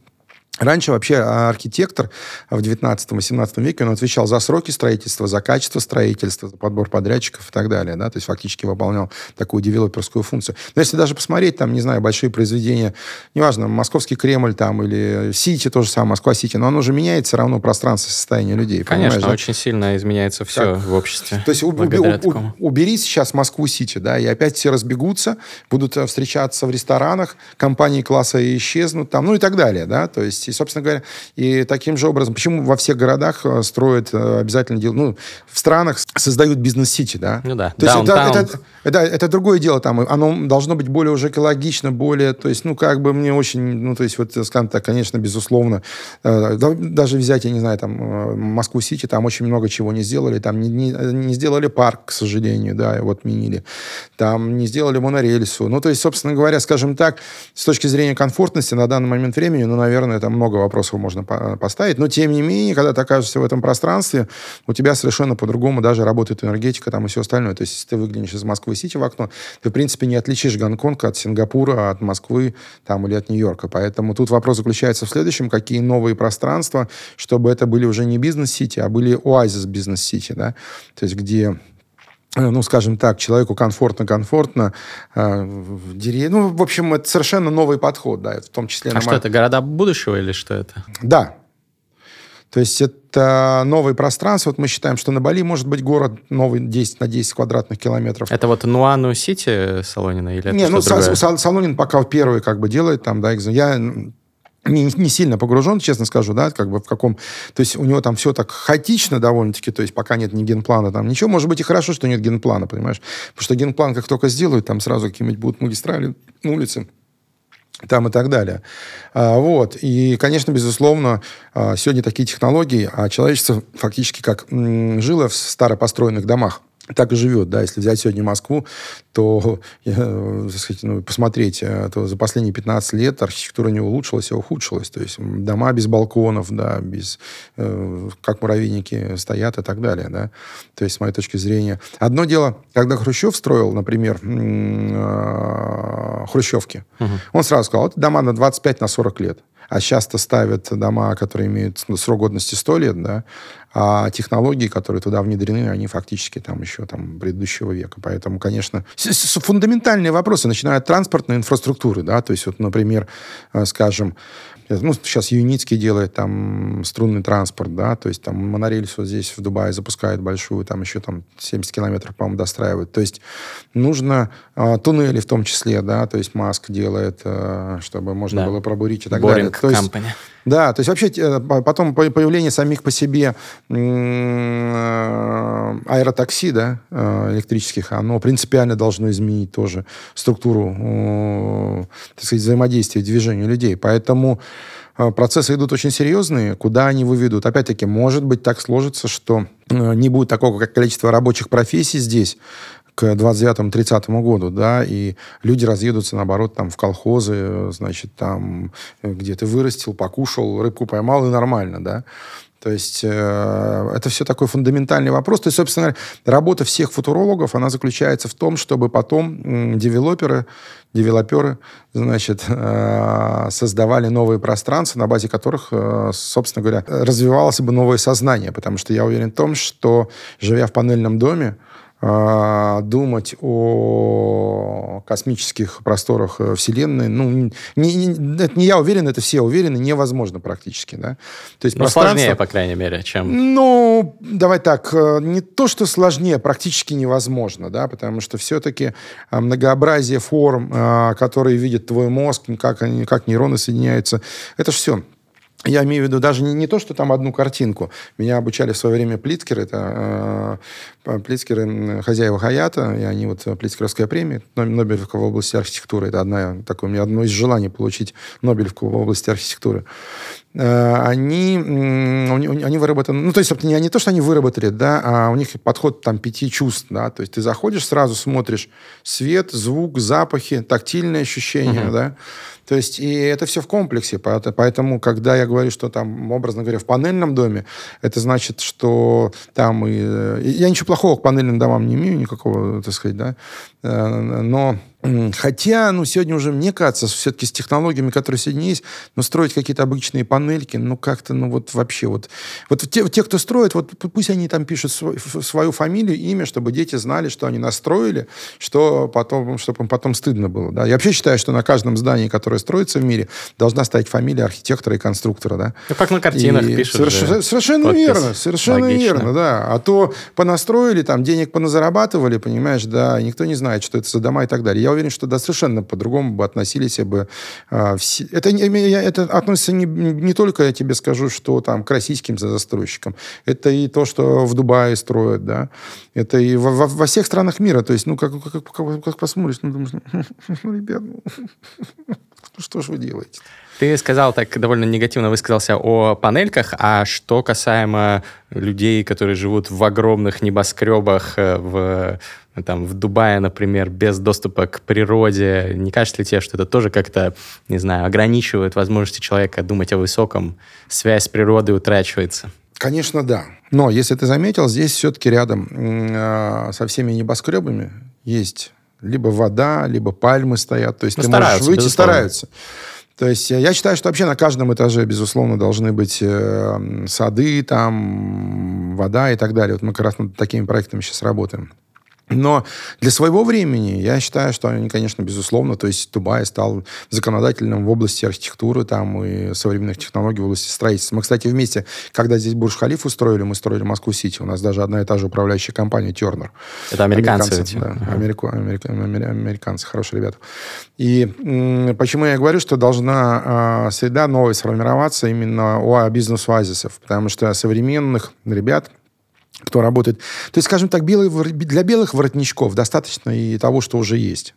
Раньше вообще архитектор в 19-18 веке, он отвечал за сроки строительства, за качество строительства, за подбор подрядчиков и так далее, да, то есть фактически выполнял такую девелоперскую функцию. Но если даже посмотреть, там, не знаю, большие произведения, неважно, Московский Кремль там или Сити, то же самое, Москва-Сити, но оно уже меняет все равно пространство состояние людей. Конечно, да? очень сильно изменяется все как? в обществе. То есть у, у, убери сейчас Москву-Сити, да, и опять все разбегутся, будут э, встречаться в ресторанах, компании класса исчезнут там, ну и так далее, да, то есть и, собственно говоря, и таким же образом, почему во всех городах э, строят э, обязательно, дел, ну, в странах создают бизнес-сити, да? Ну да. То есть это, это, это, это другое дело, там, оно должно быть более уже экологично, более, то есть, ну, как бы мне очень, ну, то есть, вот, скажем так, конечно, безусловно, э, даже взять, я не знаю, там, Москву-Сити, там очень много чего не сделали, там не, не, не сделали парк, к сожалению, да, его отменили, там не сделали монорельсу, ну, то есть, собственно говоря, скажем так, с точки зрения комфортности на данный момент времени, ну, наверное, там много вопросов можно поставить. Но, тем не менее, когда ты окажешься в этом пространстве, у тебя совершенно по-другому даже работает энергетика там и все остальное. То есть, если ты выглянешь из Москвы-Сити в окно, ты, в принципе, не отличишь Гонконг от Сингапура, от Москвы там, или от Нью-Йорка. Поэтому тут вопрос заключается в следующем, какие новые пространства, чтобы это были уже не бизнес-сити, а были оазис бизнес-сити, да, то есть где Э, ну, скажем так, человеку комфортно-комфортно э, в деревне. Ну, в общем, это совершенно новый подход, да, в том числе... А что это, города будущего или что это? Да. То есть это новые пространства. Вот мы считаем, что на Бали может быть город новый 10 на 10 квадратных километров. Это вот Нуану-Сити Солонина? Или Не, ну, Солонин пока первый как бы делает там, да, я не, не сильно погружен, честно скажу, да, как бы в каком... То есть у него там все так хаотично довольно-таки, то есть пока нет ни генплана, там ничего. Может быть и хорошо, что нет генплана, понимаешь? Потому что генплан как только сделают, там сразу какие-нибудь будут магистрали, улицы, там и так далее. А, вот. И, конечно, безусловно, а, сегодня такие технологии, а человечество фактически как жило в старопостроенных домах так и живет, да, если взять сегодня Москву, то, (laughs) э, сказать, ну, посмотреть, э, то за последние 15 лет архитектура не улучшилась, а ухудшилась, то есть дома без балконов, да, без, э, как муравейники стоят и так далее, да, то есть с моей точки зрения. Одно дело, когда Хрущев строил, например, э, хрущевки, угу. он сразу сказал, это дома на 25 на 40 лет а часто ставят дома, которые имеют ну, срок годности 100 лет, да, а технологии, которые туда внедрены, они фактически там еще там предыдущего века. Поэтому, конечно, фундаментальные вопросы, начиная от транспортной инфраструктуры, да, то есть вот, например, э, скажем, ну, сейчас Юницкий делает там струнный транспорт, да, то есть там монорельс вот здесь в Дубае запускают большую, там еще там 70 километров, по-моему, достраивают. То есть нужно э, туннели в том числе, да, то есть Маск делает, э, чтобы можно да. было пробурить и так Boring далее. То есть. Да, то есть вообще э, потом появление самих по себе э, аэротакси, да, э, электрических, оно принципиально должно изменить тоже структуру, так сказать, взаимодействия, движения людей. Поэтому процессы идут очень серьезные. Куда они выведут? Опять-таки, может быть, так сложится, что не будет такого количества рабочих профессий здесь, к 29-30 году, да, и люди разъедутся, наоборот, там, в колхозы, значит, там, где ты вырастил, покушал, рыбку поймал, и нормально, да. То есть э, это все такой фундаментальный вопрос. То есть, собственно, работа всех футурологов, она заключается в том, чтобы потом м, девелоперы, девелоперы, значит, э, создавали новые пространства, на базе которых, э, собственно говоря, развивалось бы новое сознание. Потому что я уверен в том, что, живя в панельном доме, думать о космических просторах э, Вселенной, ну, не, не, это не я уверен, это все уверены, невозможно практически, да. То есть ну, сложнее, по крайней мере, чем... Ну, давай так, э, не то, что сложнее, практически невозможно, да, потому что все-таки э, многообразие форм, которые видит твой мозг, как, они, как нейроны соединяются, это все я имею в виду даже не, не то, что там одну картинку. Меня обучали в свое время Плицкер, это э, Плицкеры хозяева Хаята, и они вот э, Плицкеровская премия, Нобелевка в области архитектуры. Это одна, такое, у меня одно из желаний получить Нобелевку в области архитектуры. Э, они, они выработаны, ну, то есть, не, не то, что они выработали, да, а у них подход там пяти чувств, да, то есть ты заходишь, сразу смотришь свет, звук, запахи, тактильные ощущения, uh-huh. да, то есть, и это все в комплексе. Поэтому, когда я говорю, что там, образно говоря, в панельном доме, это значит, что там и... Я ничего плохого к панельным домам не имею, никакого, так сказать, да. Э, но Хотя, ну, сегодня уже, мне кажется, все-таки с технологиями, которые сегодня есть, ну, строить какие-то обычные панельки, ну, как-то, ну, вот вообще вот... Вот те, те кто строит, вот пусть они там пишут свой, свою фамилию, имя, чтобы дети знали, что они настроили, что потом, чтобы им потом стыдно было, да. Я вообще считаю, что на каждом здании, которое строится в мире, должна стоять фамилия архитектора и конструктора, да. Ну, как на картинах и пишут соверш... Совершенно подпись. верно, совершенно Логично. верно, да. А то понастроили, там, денег поназарабатывали, понимаешь, да, никто не знает, что это за дома и так далее. Я уверен, что да, совершенно по-другому бы относились бы а, все. Это, это относится не, не только, я тебе скажу, что там к российским застройщикам. Это и то, что в Дубае строят, да. Это и во, во, во всех странах мира. То есть, ну, как, как, как, как посмотришь, ну, думаешь, (laughs) ну, ребят, (laughs) ну, что ж вы делаете? Ты сказал так довольно негативно высказался о панельках, а что касаемо людей, которые живут в огромных небоскребах э, в там, в Дубае, например, без доступа к природе, не кажется ли тебе, что это тоже как-то, не знаю, ограничивает возможности человека думать о высоком, связь с природой утрачивается? Конечно, да. Но, если ты заметил, здесь все-таки рядом э, со всеми небоскребами есть либо вода, либо пальмы стоят. То есть Но ну, ты можешь выйти, безусловно. стараются. То есть я считаю, что вообще на каждом этаже, безусловно, должны быть э, сады, там, вода и так далее. Вот мы как раз над такими проектами сейчас работаем. Но для своего времени я считаю, что они, конечно, безусловно, то есть Дубай стал законодательным в области архитектуры там и современных технологий в области строительства. Мы, кстати, вместе, когда здесь Бурж-Халиф устроили, мы строили Москву-Сити. У нас даже одна и та же управляющая компания Тернер. Это американцы. американцы да, uh-huh. америку, америка, американцы, хорошие ребята. И м- почему я говорю, что должна э, среда новая сформироваться именно у бизнес-оазисов, потому что современных ребят, кто работает. То есть, скажем так, белый, для белых воротничков достаточно и того, что уже есть.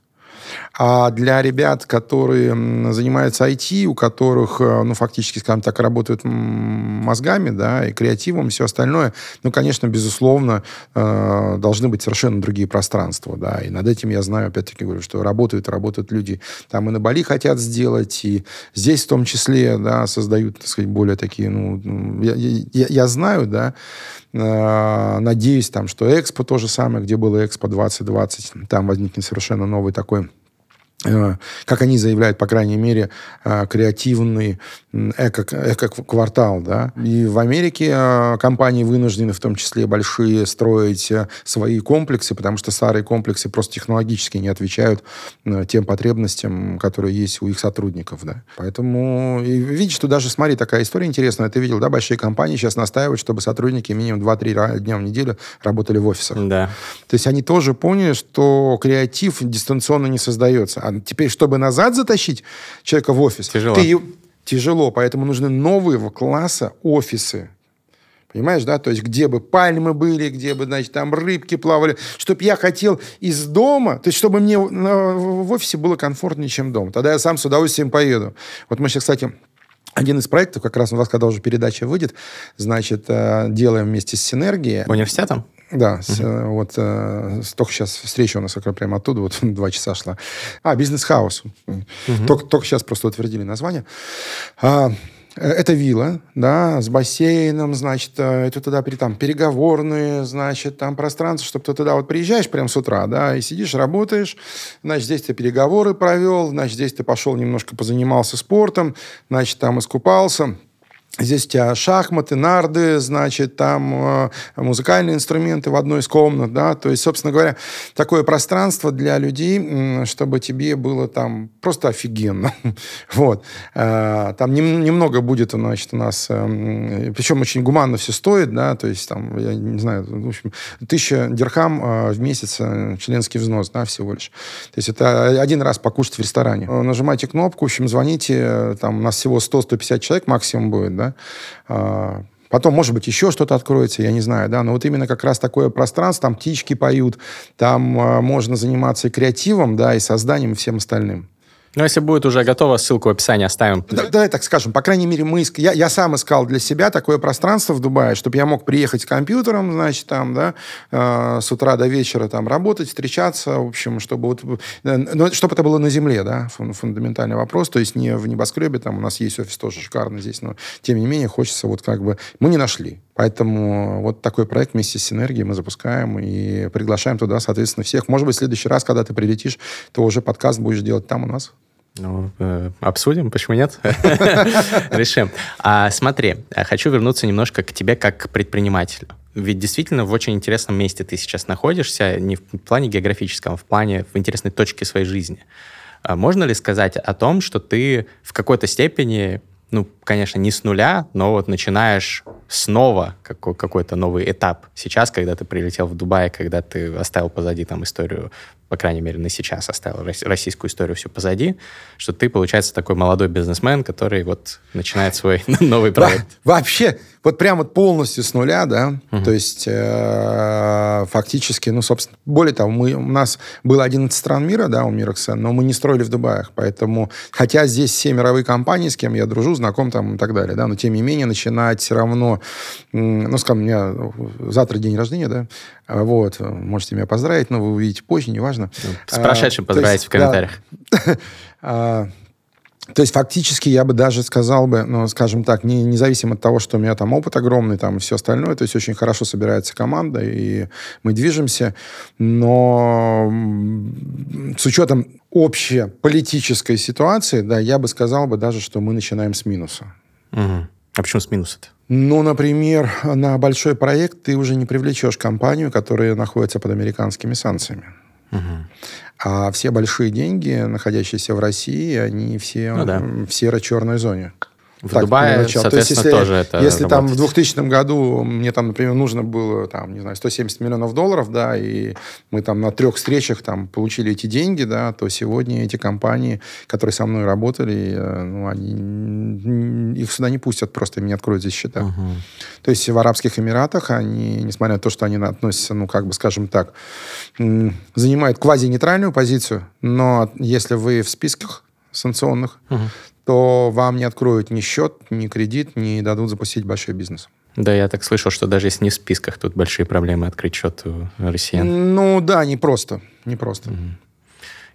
А для ребят, которые занимаются IT, у которых, э, ну, фактически, скажем так, работают мозгами, да, и креативом, и все остальное, ну, конечно, безусловно, э, должны быть совершенно другие пространства, да, и над этим я знаю, опять-таки говорю, что работают, работают люди, там и на Бали хотят сделать, и здесь в том числе, да, создают, так сказать, более такие, ну, я, я, я знаю, да, э, надеюсь, там, что Экспо то же самое, где было Экспо 2020, там возникнет совершенно новый такой как они заявляют, по крайней мере, э, креативный эко-квартал. Да? И в Америке э, компании вынуждены, в том числе большие, строить свои комплексы, потому что старые комплексы просто технологически не отвечают тем потребностям, которые есть у их сотрудников. Да? Поэтому, и видишь, что даже, смотри, такая история интересная. Ты видел, да, большие компании сейчас настаивают, чтобы сотрудники минимум 2-3 дня в неделю работали в офисах. Да. То есть они тоже поняли, что креатив дистанционно не создается а теперь, чтобы назад затащить человека в офис, тяжело. Ты, тяжело, поэтому нужны новые класса офисы. Понимаешь, да? То есть, где бы пальмы были, где бы, значит, там рыбки плавали. Чтобы я хотел из дома, то есть, чтобы мне в офисе было комфортнее, чем дома. Тогда я сам с удовольствием поеду. Вот мы сейчас, кстати, один из проектов, как раз у нас, когда уже передача выйдет, значит, э, делаем вместе с Синергией. Университетом? Да, с, uh вот э, только сейчас встреча у нас как прямо оттуда, вот (laughs) два часа шла. А, бизнес-хаус. uh Только, только сейчас просто утвердили название. А, э, это вилла, да, с бассейном, значит, это туда там переговорные, значит, там пространство, чтобы ты туда вот приезжаешь прямо с утра, да, и сидишь, работаешь, значит, здесь ты переговоры провел, значит, здесь ты пошел немножко позанимался спортом, значит, там искупался, Здесь у тебя шахматы, нарды, значит, там э, музыкальные инструменты в одной из комнат, да, то есть, собственно говоря, такое пространство для людей, чтобы тебе было там просто офигенно, (laughs) вот. Э, там нем, немного будет, значит, у нас, причем очень гуманно все стоит, да, то есть, там, я не знаю, в общем, тысяча дирхам в месяц членский взнос, да, всего лишь. То есть, это один раз покушать в ресторане. Нажимайте кнопку, в общем, звоните, там, у нас всего 100-150 человек максимум будет, да, а, Потом, может быть, еще что-то откроется, я не знаю, да, но вот именно как раз такое пространство, там птички поют, там э, можно заниматься и креативом, да, и созданием, всем остальным. Ну, если будет уже готово, ссылку в описании оставим. Да, давай так скажем. По крайней мере, мы иск... я, я сам искал для себя такое пространство в Дубае, чтобы я мог приехать с компьютером, значит, там, да, э, с утра до вечера там работать, встречаться, в общем, чтобы вот, э, ну, чтобы это было на земле, да, фун, фундаментальный вопрос, то есть не в небоскребе, там у нас есть офис тоже шикарный здесь, но тем не менее хочется вот как бы, мы не нашли, Поэтому вот такой проект вместе с Синергией мы запускаем и приглашаем туда, соответственно, всех. Может быть, в следующий раз, когда ты прилетишь, то уже подкаст будешь делать там у нас. Ну, э, обсудим, почему нет? (laughs) Решим. А, смотри, хочу вернуться немножко к тебе как к предпринимателю. Ведь действительно в очень интересном месте ты сейчас находишься, не в плане географическом, а в плане в интересной точке своей жизни. А можно ли сказать о том, что ты в какой-то степени ну, конечно, не с нуля, но вот начинаешь снова какой- какой-то новый этап. Сейчас, когда ты прилетел в Дубай, когда ты оставил позади там историю, по крайней мере, на сейчас оставил российскую историю все позади, что ты, получается, такой молодой бизнесмен, который вот начинает свой (laughs) новый проект. Вообще, вот прям вот полностью с нуля, да, угу. то есть э, фактически, ну, собственно, более того, мы, у нас было 11 стран мира, да, у Мироксен, но мы не строили в Дубаях, поэтому, хотя здесь все мировые компании, с кем я дружу, знаком там и так далее, да, но тем не менее начинать все равно, ну, скажем, у меня завтра день рождения, да, вот, можете меня поздравить, но вы увидите позже, неважно. С прошедшим а, поздравить в комментариях. Да, (laughs) а, то есть фактически я бы даже сказал бы, ну, скажем так, не, независимо от того, что у меня там опыт огромный там и все остальное, то есть очень хорошо собирается команда, и мы движемся, но с учетом общей политической ситуации, да, я бы сказал бы даже, что мы начинаем с минуса. Угу. А почему с минуса-то? Ну, например, на большой проект ты уже не привлечешь компанию, которая находится под американскими санкциями. Угу. А все большие деньги, находящиеся в России, они все ну, да. в серо-черной зоне. В так, Дубае, соответственно, То есть, если, тоже это Если работает. там в 2000 году мне там, например, нужно было, там, не знаю, 170 миллионов долларов, да, и мы там на трех встречах там получили эти деньги, да, то сегодня эти компании, которые со мной работали, э, ну, они, их сюда не пустят, просто им не откроют здесь счета. Угу. То есть в Арабских Эмиратах они, несмотря на то, что они относятся, ну, как бы, скажем так, занимают квази-нейтральную позицию, но если вы в списках санкционных, угу то вам не откроют ни счет, ни кредит, не дадут запустить большой бизнес. Да, я так слышал, что даже если не в списках, тут большие проблемы открыть счет у россиян. Ну да, не просто. Не просто. Угу.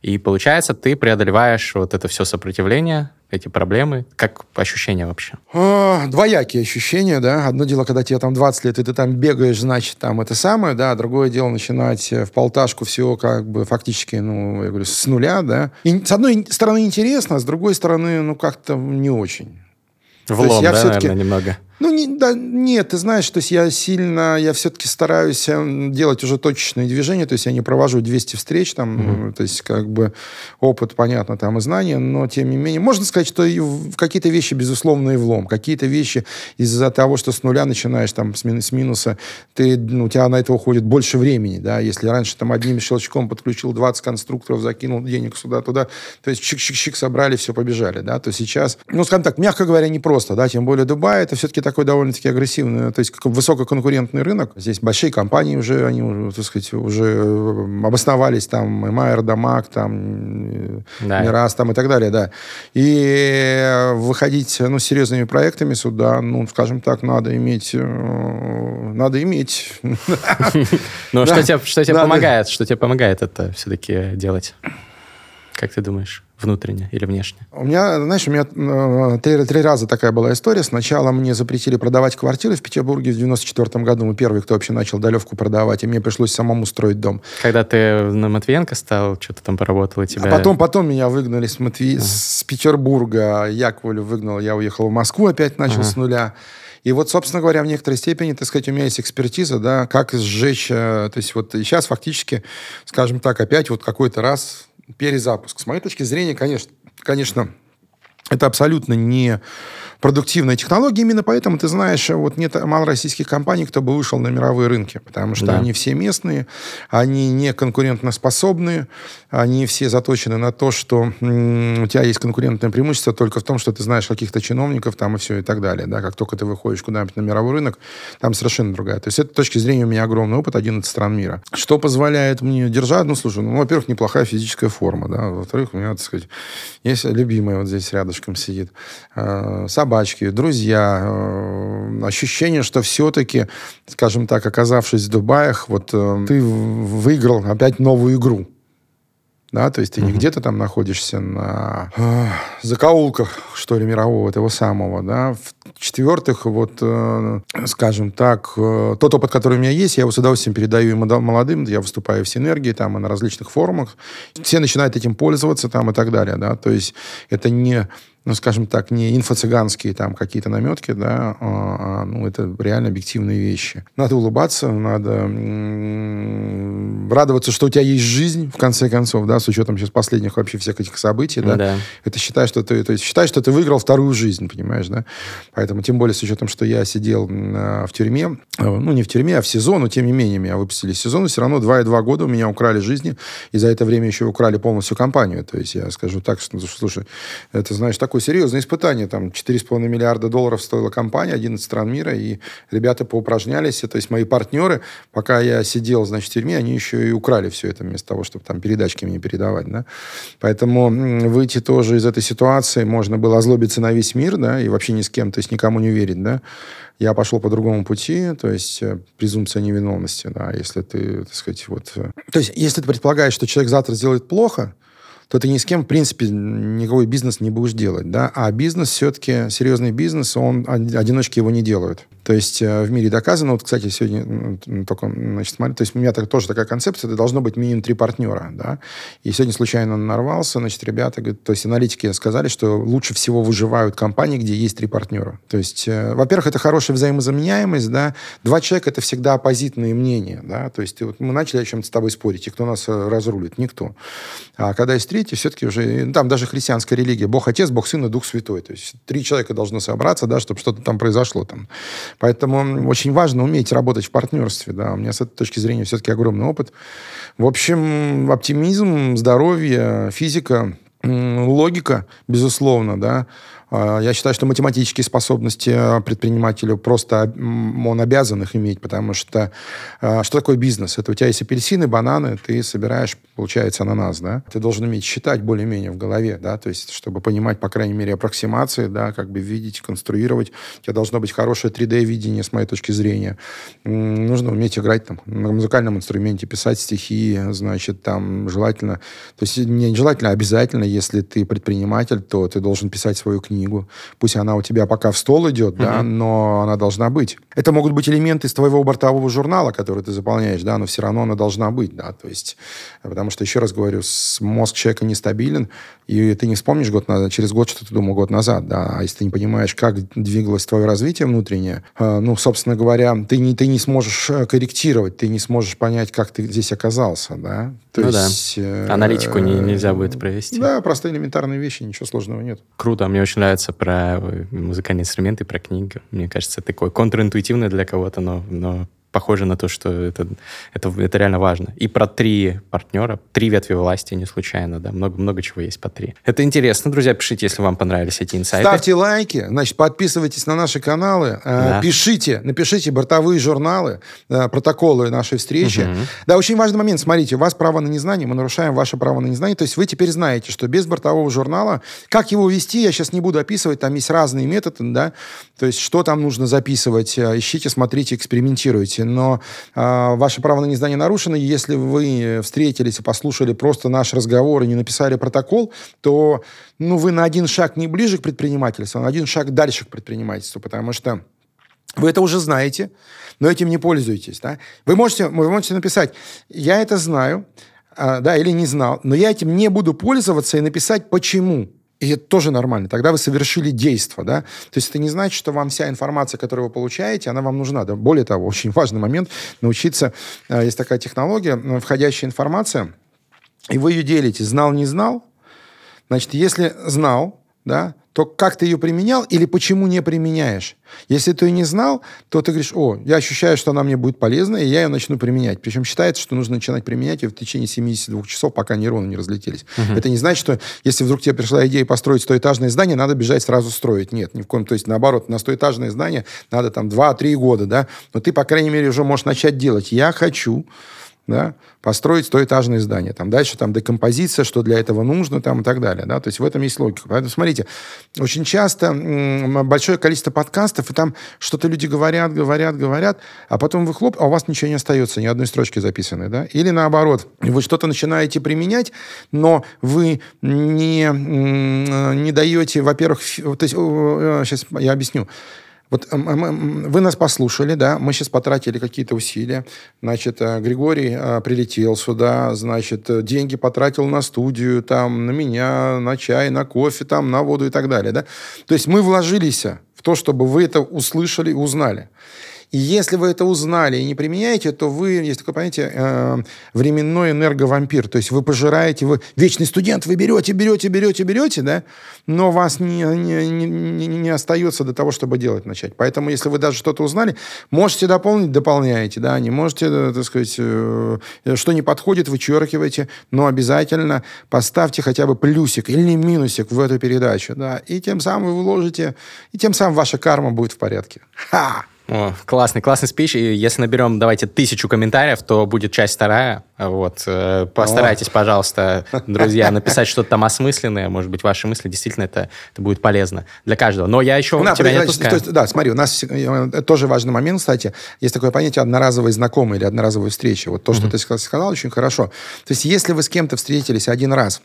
И получается, ты преодолеваешь вот это все сопротивление, эти проблемы. Как ощущения вообще? А, двоякие ощущения, да. Одно дело, когда тебе там 20 лет, и ты там бегаешь, значит, там это самое, да. Другое дело начинать в полташку всего как бы фактически, ну, я говорю, с нуля, да. И с одной стороны интересно, а с другой стороны, ну, как-то не очень. Влом, да, наверное, немного. Ну, не, да, нет, ты знаешь, то есть я сильно, я все-таки стараюсь э, делать уже точечные движения, то есть я не провожу 200 встреч, там, mm-hmm. то есть как бы опыт, понятно, там и знания, но тем не менее, можно сказать, что какие-то вещи, безусловно, и влом, какие-то вещи из-за того, что с нуля начинаешь, там, с, мин- с минуса, ты, ну, у тебя на это уходит больше времени, да, если раньше там одним щелчком подключил 20 конструкторов, закинул денег сюда-туда, то есть чик-чик-чик собрали, все, побежали, да, то сейчас, ну, скажем так, мягко говоря, непросто, да, тем более Дубай, это все-таки такой довольно-таки агрессивный, то есть высококонкурентный рынок. Здесь большие компании уже, они, уже, так сказать, уже э, обосновались, там, и Майер, Дамаг, там, да. Мирас, там, и так далее, да. И выходить, ну, с серьезными проектами сюда, ну, скажем так, надо иметь, э, надо иметь. (laughs) Ну, что тебе помогает, что тебе помогает это все-таки делать? Как ты думаешь? внутренне или внешне? У меня, знаешь, у меня э, три, три раза такая была история. Сначала мне запретили продавать квартиры в Петербурге в 94 году. Мы первые, кто вообще начал долевку продавать, и мне пришлось самому строить дом. Когда ты на Матвиенко стал, что-то там поработал, и тебя... А потом, потом меня выгнали с, Матви... ага. с Петербурга. Яковлю выгнал, я уехал в Москву, опять начал ага. с нуля. И вот, собственно говоря, в некоторой степени, так сказать, у меня есть экспертиза, да, как сжечь, э, то есть вот сейчас фактически, скажем так, опять вот какой-то раз перезапуск. С моей точки зрения, конечно, конечно, это абсолютно не продуктивная технология. Именно поэтому, ты знаешь, вот нет мало российских компаний, кто бы вышел на мировые рынки, потому что да. они все местные, они не конкурентоспособные, они все заточены на то, что у тебя есть конкурентное преимущество только в том, что ты знаешь каких-то чиновников там и все и так далее. Да? Как только ты выходишь куда-нибудь на мировой рынок, там совершенно другая. То есть, с этой точки зрения у меня огромный опыт 11 стран мира. Что позволяет мне держать? Ну, слушай, ну, во-первых, неплохая физическая форма, да, во-вторых, у меня, так сказать, есть любимая вот здесь рядышком сидит, э, собачки, друзья, э, ощущение, что все-таки, скажем так, оказавшись в Дубаях, вот э, ты выиграл опять новую игру. Да, то есть ты mm-hmm. не где-то там находишься на э, закоулках, что ли, мирового этого самого, да. В-четвертых, вот, э, скажем так, э, тот опыт, который у меня есть, я его с удовольствием передаю и молодым, я выступаю в Синергии, там, и на различных форумах, все начинают этим пользоваться, там, и так далее, да, то есть это не ну, скажем так, не инфо-цыганские там какие-то наметки, да, а, а, ну, это реально объективные вещи. Надо улыбаться, надо радоваться, что у тебя есть жизнь, в конце концов, да, с учетом сейчас последних вообще всех этих событий, да. да. Это считай, что ты, то есть считай, что ты выиграл вторую жизнь, понимаешь, да. Поэтому, тем более, с учетом, что я сидел в тюрьме, э, ну, не в тюрьме, а в сезон, но, тем не менее, меня выпустили из сезона, все равно 2,2 года у меня украли жизни, и за это время еще украли полностью компанию. То есть я скажу так, что, слушай, это, знаешь, так такое серьезное испытание. Там 4,5 миллиарда долларов стоила компания, 11 стран мира, и ребята поупражнялись. То есть мои партнеры, пока я сидел, значит, в тюрьме, они еще и украли все это вместо того, чтобы там передачки мне передавать, да. Поэтому выйти тоже из этой ситуации можно было озлобиться на весь мир, да, и вообще ни с кем, то есть никому не верить, да. Я пошел по другому пути, то есть э, презумпция невиновности, да, если ты, так сказать, вот... Э, то есть если ты предполагаешь, что человек завтра сделает плохо, то ты ни с кем, в принципе, никакой бизнес не будешь делать, да, а бизнес все-таки, серьезный бизнес, он, одиночки его не делают. То есть э, в мире доказано, вот, кстати, сегодня только, значит, смотрю, то есть у меня так, тоже такая концепция, это должно быть минимум три партнера, да, и сегодня случайно нарвался, значит, ребята, то есть аналитики сказали, что лучше всего выживают компании, где есть три партнера. То есть, э, во-первых, это хорошая взаимозаменяемость, да, два человека это всегда оппозитные мнения, да, то есть вот мы начали о чем-то с тобой спорить, и кто нас э, разрулит? Никто. А когда есть третий, все-таки уже, там даже христианская религия, Бог Отец, Бог Сын и Дух Святой, то есть три человека должны собраться, да, чтобы что-то там произошло там. Поэтому очень важно уметь работать в партнерстве. Да. У меня с этой точки зрения все-таки огромный опыт. В общем, оптимизм, здоровье, физика, логика, безусловно, да, я считаю, что математические способности а, предпринимателю просто он обязан их иметь, потому что а, что такое бизнес? Это у тебя есть апельсины, бананы, ты собираешь, получается, ананас, да? Ты должен уметь считать более-менее в голове, да, то есть, чтобы понимать, по крайней мере, аппроксимации, да, как бы видеть, конструировать. У тебя должно быть хорошее 3D-видение, с моей точки зрения. Нужно уметь играть там на музыкальном инструменте, писать стихи, значит, там желательно, то есть не желательно, а обязательно, если ты предприниматель, то ты должен писать свою книгу, книгу. Пусть она у тебя пока в стол идет, да, но она должна быть. Это могут быть элементы из твоего бортового журнала, который ты заполняешь, да, но все равно она должна быть, да, то есть, потому что, еще раз говорю, мозг человека нестабилен, и ты не вспомнишь год назад, через год, что ты думал год назад, да, а если ты не понимаешь, как двигалось твое развитие внутреннее, э, ну, собственно говоря, ты не, ты не сможешь э, корректировать, ты не сможешь понять, как ты здесь оказался, да. То ну есть, да. Э, Аналитику не, нельзя будет провести. Да, простые элементарные вещи, ничего сложного нет. Круто, мне очень нравится про музыкальные инструменты, про книги. Мне кажется, такое контринтуитивное для кого-то, но, но похоже на то, что это, это, это реально важно. И про три партнера, три ветви власти не случайно, да, много, много чего есть по три. Это интересно, друзья, пишите, если вам понравились эти инсайты. Ставьте лайки, значит, подписывайтесь на наши каналы, э, да. пишите, напишите бортовые журналы, э, протоколы нашей встречи. Угу. Да, очень важный момент, смотрите, у вас право на незнание, мы нарушаем ваше право на незнание, то есть вы теперь знаете, что без бортового журнала, как его вести, я сейчас не буду описывать, там есть разные методы, да, то есть что там нужно записывать, э, ищите, смотрите, экспериментируйте но э, ваше право на незнание нарушено. Если вы встретились и послушали просто наш разговор и не написали протокол, то ну, вы на один шаг не ближе к предпринимательству, а на один шаг дальше к предпринимательству, потому что вы это уже знаете, но этим не пользуетесь. Да? Вы, можете, вы можете написать, я это знаю, а, да, или не знал, но я этим не буду пользоваться и написать почему. И это тоже нормально. Тогда вы совершили действие, да. То есть это не значит, что вам вся информация, которую вы получаете, она вам нужна. Да? Более того, (laughs) очень важный момент научиться. Э, есть такая технология, входящая информация, и вы ее делите. Знал, не знал. Значит, если знал, да, то как ты ее применял или почему не применяешь. Если ты ее не знал, то ты говоришь, о, я ощущаю, что она мне будет полезна, и я ее начну применять. Причем считается, что нужно начинать применять ее в течение 72 часов, пока нейроны не разлетелись. Uh-huh. Это не значит, что если вдруг тебе пришла идея построить стоэтажное здание, надо бежать сразу строить. Нет, ни в коем... То есть, наоборот, на стоэтажное здание надо там 2-3 года, да, но ты, по крайней мере, уже можешь начать делать. Я хочу да, построить стоэтажное здание. Там дальше там декомпозиция, что для этого нужно, там и так далее, да, то есть в этом есть логика. Поэтому смотрите, очень часто большое количество подкастов, и там что-то люди говорят, говорят, говорят, а потом вы хлоп, а у вас ничего не остается, ни одной строчки записанной, да, или наоборот, вы что-то начинаете применять, но вы не, не даете, во-первых, то есть, сейчас я объясню, вот вы нас послушали, да, мы сейчас потратили какие-то усилия. Значит, э, Григорий э, прилетел сюда, значит, э, деньги потратил на студию, там, на меня, на чай, на кофе, там, на воду и так далее, да. То есть мы вложились в то, чтобы вы это услышали и узнали. И если вы это узнали и не применяете, то вы, есть такое понятие, э, временной энерговампир. То есть вы пожираете, вы вечный студент, вы берете, берете, берете, берете, да, но вас не, не, не, не остается до того, чтобы делать начать. Поэтому, если вы даже что-то узнали, можете дополнить, дополняете, да, не можете, э, так сказать, э, что не подходит, вычеркивайте, но обязательно поставьте хотя бы плюсик или минусик в эту передачу, да, и тем самым вы вложите, и тем самым ваша карма будет в порядке. Ха! О, классный, классный спич. И если наберем, давайте, тысячу комментариев, то будет часть вторая. Вот. Э, постарайтесь, О. пожалуйста, (laughs) друзья, написать что-то там осмысленное. Может быть, ваши мысли действительно это, это будет полезно для каждого. Но я еще да, тебя не отпускаю. То есть, да, смотри, у нас это тоже важный момент, кстати. Есть такое понятие одноразовые знакомые или одноразовые встречи. Вот то, что mm-hmm. ты сказал, очень хорошо. То есть, если вы с кем-то встретились один раз,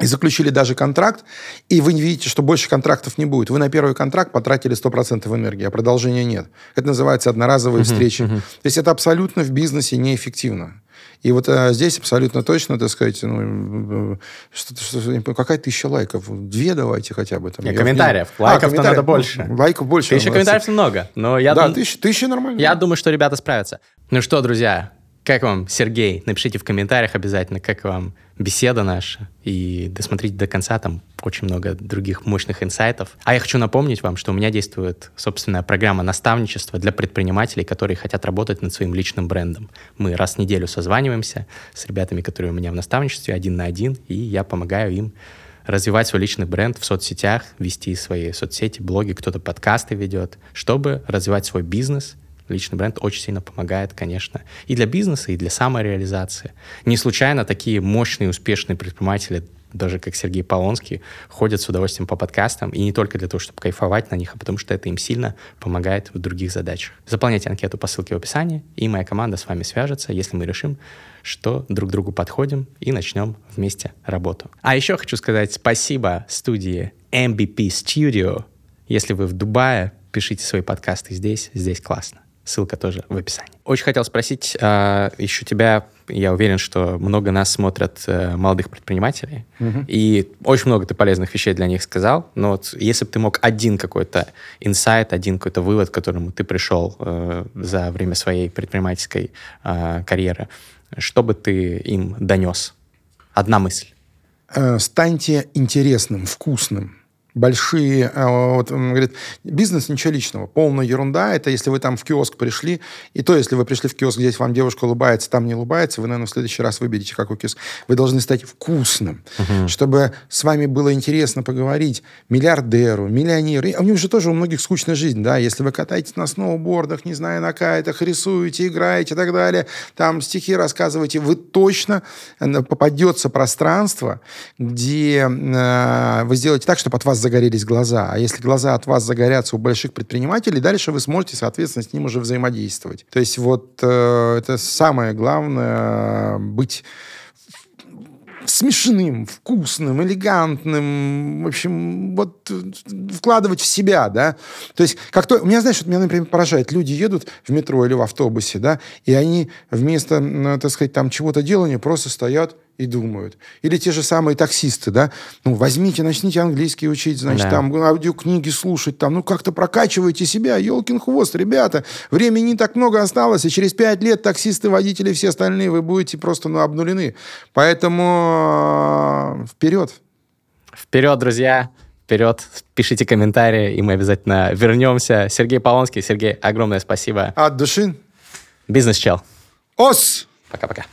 и заключили даже контракт, и вы видите, что больше контрактов не будет. Вы на первый контракт потратили 100% энергии, а продолжения нет. Это называется одноразовые uh-huh, встречи. Uh-huh. То есть это абсолютно в бизнесе неэффективно. И вот а, здесь абсолютно точно, так сказать, ну, что, что, какая тысяча лайков? Две давайте хотя бы. Там. Нет, комментариев. А, Лайков-то комментариев. надо больше. Лайков больше. Тысяча комментариев много. Но я да, дум... тысяча, тысяча нормально. Я думаю, что ребята справятся. Ну что, друзья, как вам, Сергей? Напишите в комментариях обязательно, как вам беседа наша. И досмотрите до конца, там очень много других мощных инсайтов. А я хочу напомнить вам, что у меня действует собственная программа наставничества для предпринимателей, которые хотят работать над своим личным брендом. Мы раз в неделю созваниваемся с ребятами, которые у меня в наставничестве, один на один, и я помогаю им развивать свой личный бренд в соцсетях, вести свои соцсети, блоги, кто-то подкасты ведет, чтобы развивать свой бизнес Личный бренд очень сильно помогает, конечно, и для бизнеса, и для самореализации. Не случайно такие мощные, успешные предприниматели, даже как Сергей Полонский, ходят с удовольствием по подкастам, и не только для того, чтобы кайфовать на них, а потому что это им сильно помогает в других задачах. Заполняйте анкету по ссылке в описании, и моя команда с вами свяжется, если мы решим, что друг другу подходим, и начнем вместе работу. А еще хочу сказать спасибо студии MBP Studio. Если вы в Дубае, пишите свои подкасты здесь, здесь классно. Ссылка тоже в описании. Очень хотел спросить э, еще тебя, я уверен, что много нас смотрят э, молодых предпринимателей, угу. и очень много ты полезных вещей для них сказал, но вот если бы ты мог один какой-то инсайт, один какой-то вывод, к которому ты пришел э, за время своей предпринимательской э, карьеры, что бы ты им донес? Одна мысль. Э, станьте интересным, вкусным большие, а, вот говорит, бизнес ничего личного, полная ерунда, это если вы там в киоск пришли, и то, если вы пришли в киоск, здесь вам девушка улыбается, там не улыбается, вы, наверное, в следующий раз выберете какой киоск. Вы должны стать вкусным, uh-huh. чтобы с вами было интересно поговорить миллиардеру, миллионеру. И у них же тоже у многих скучная жизнь, да, если вы катаетесь на сноубордах, не знаю, на кайтах, рисуете, играете и так далее, там стихи рассказываете, вы точно э, попадется пространство, где э, вы сделаете так, чтобы от вас загорелись глаза. А если глаза от вас загорятся у больших предпринимателей, дальше вы сможете, соответственно, с ним уже взаимодействовать. То есть вот э, это самое главное, быть смешным, вкусным, элегантным, в общем, вот вкладывать в себя, да. То есть, как то, у меня, знаешь, вот меня, например, поражает, люди едут в метро или в автобусе, да, и они вместо, так сказать, там чего-то делания просто стоят и думают. Или те же самые таксисты, да, ну, возьмите, начните английский учить, значит, да. там аудиокниги слушать, там, ну, как-то прокачивайте себя, елкин хвост, ребята, времени не так много осталось, и через пять лет таксисты, водители, все остальные, вы будете просто, ну, обнулены. Поэтому э, вперед. Вперед, друзья, вперед, пишите комментарии, и мы обязательно вернемся. Сергей Полонский, Сергей, огромное спасибо. От души. Бизнес-чел. Ос! Пока-пока.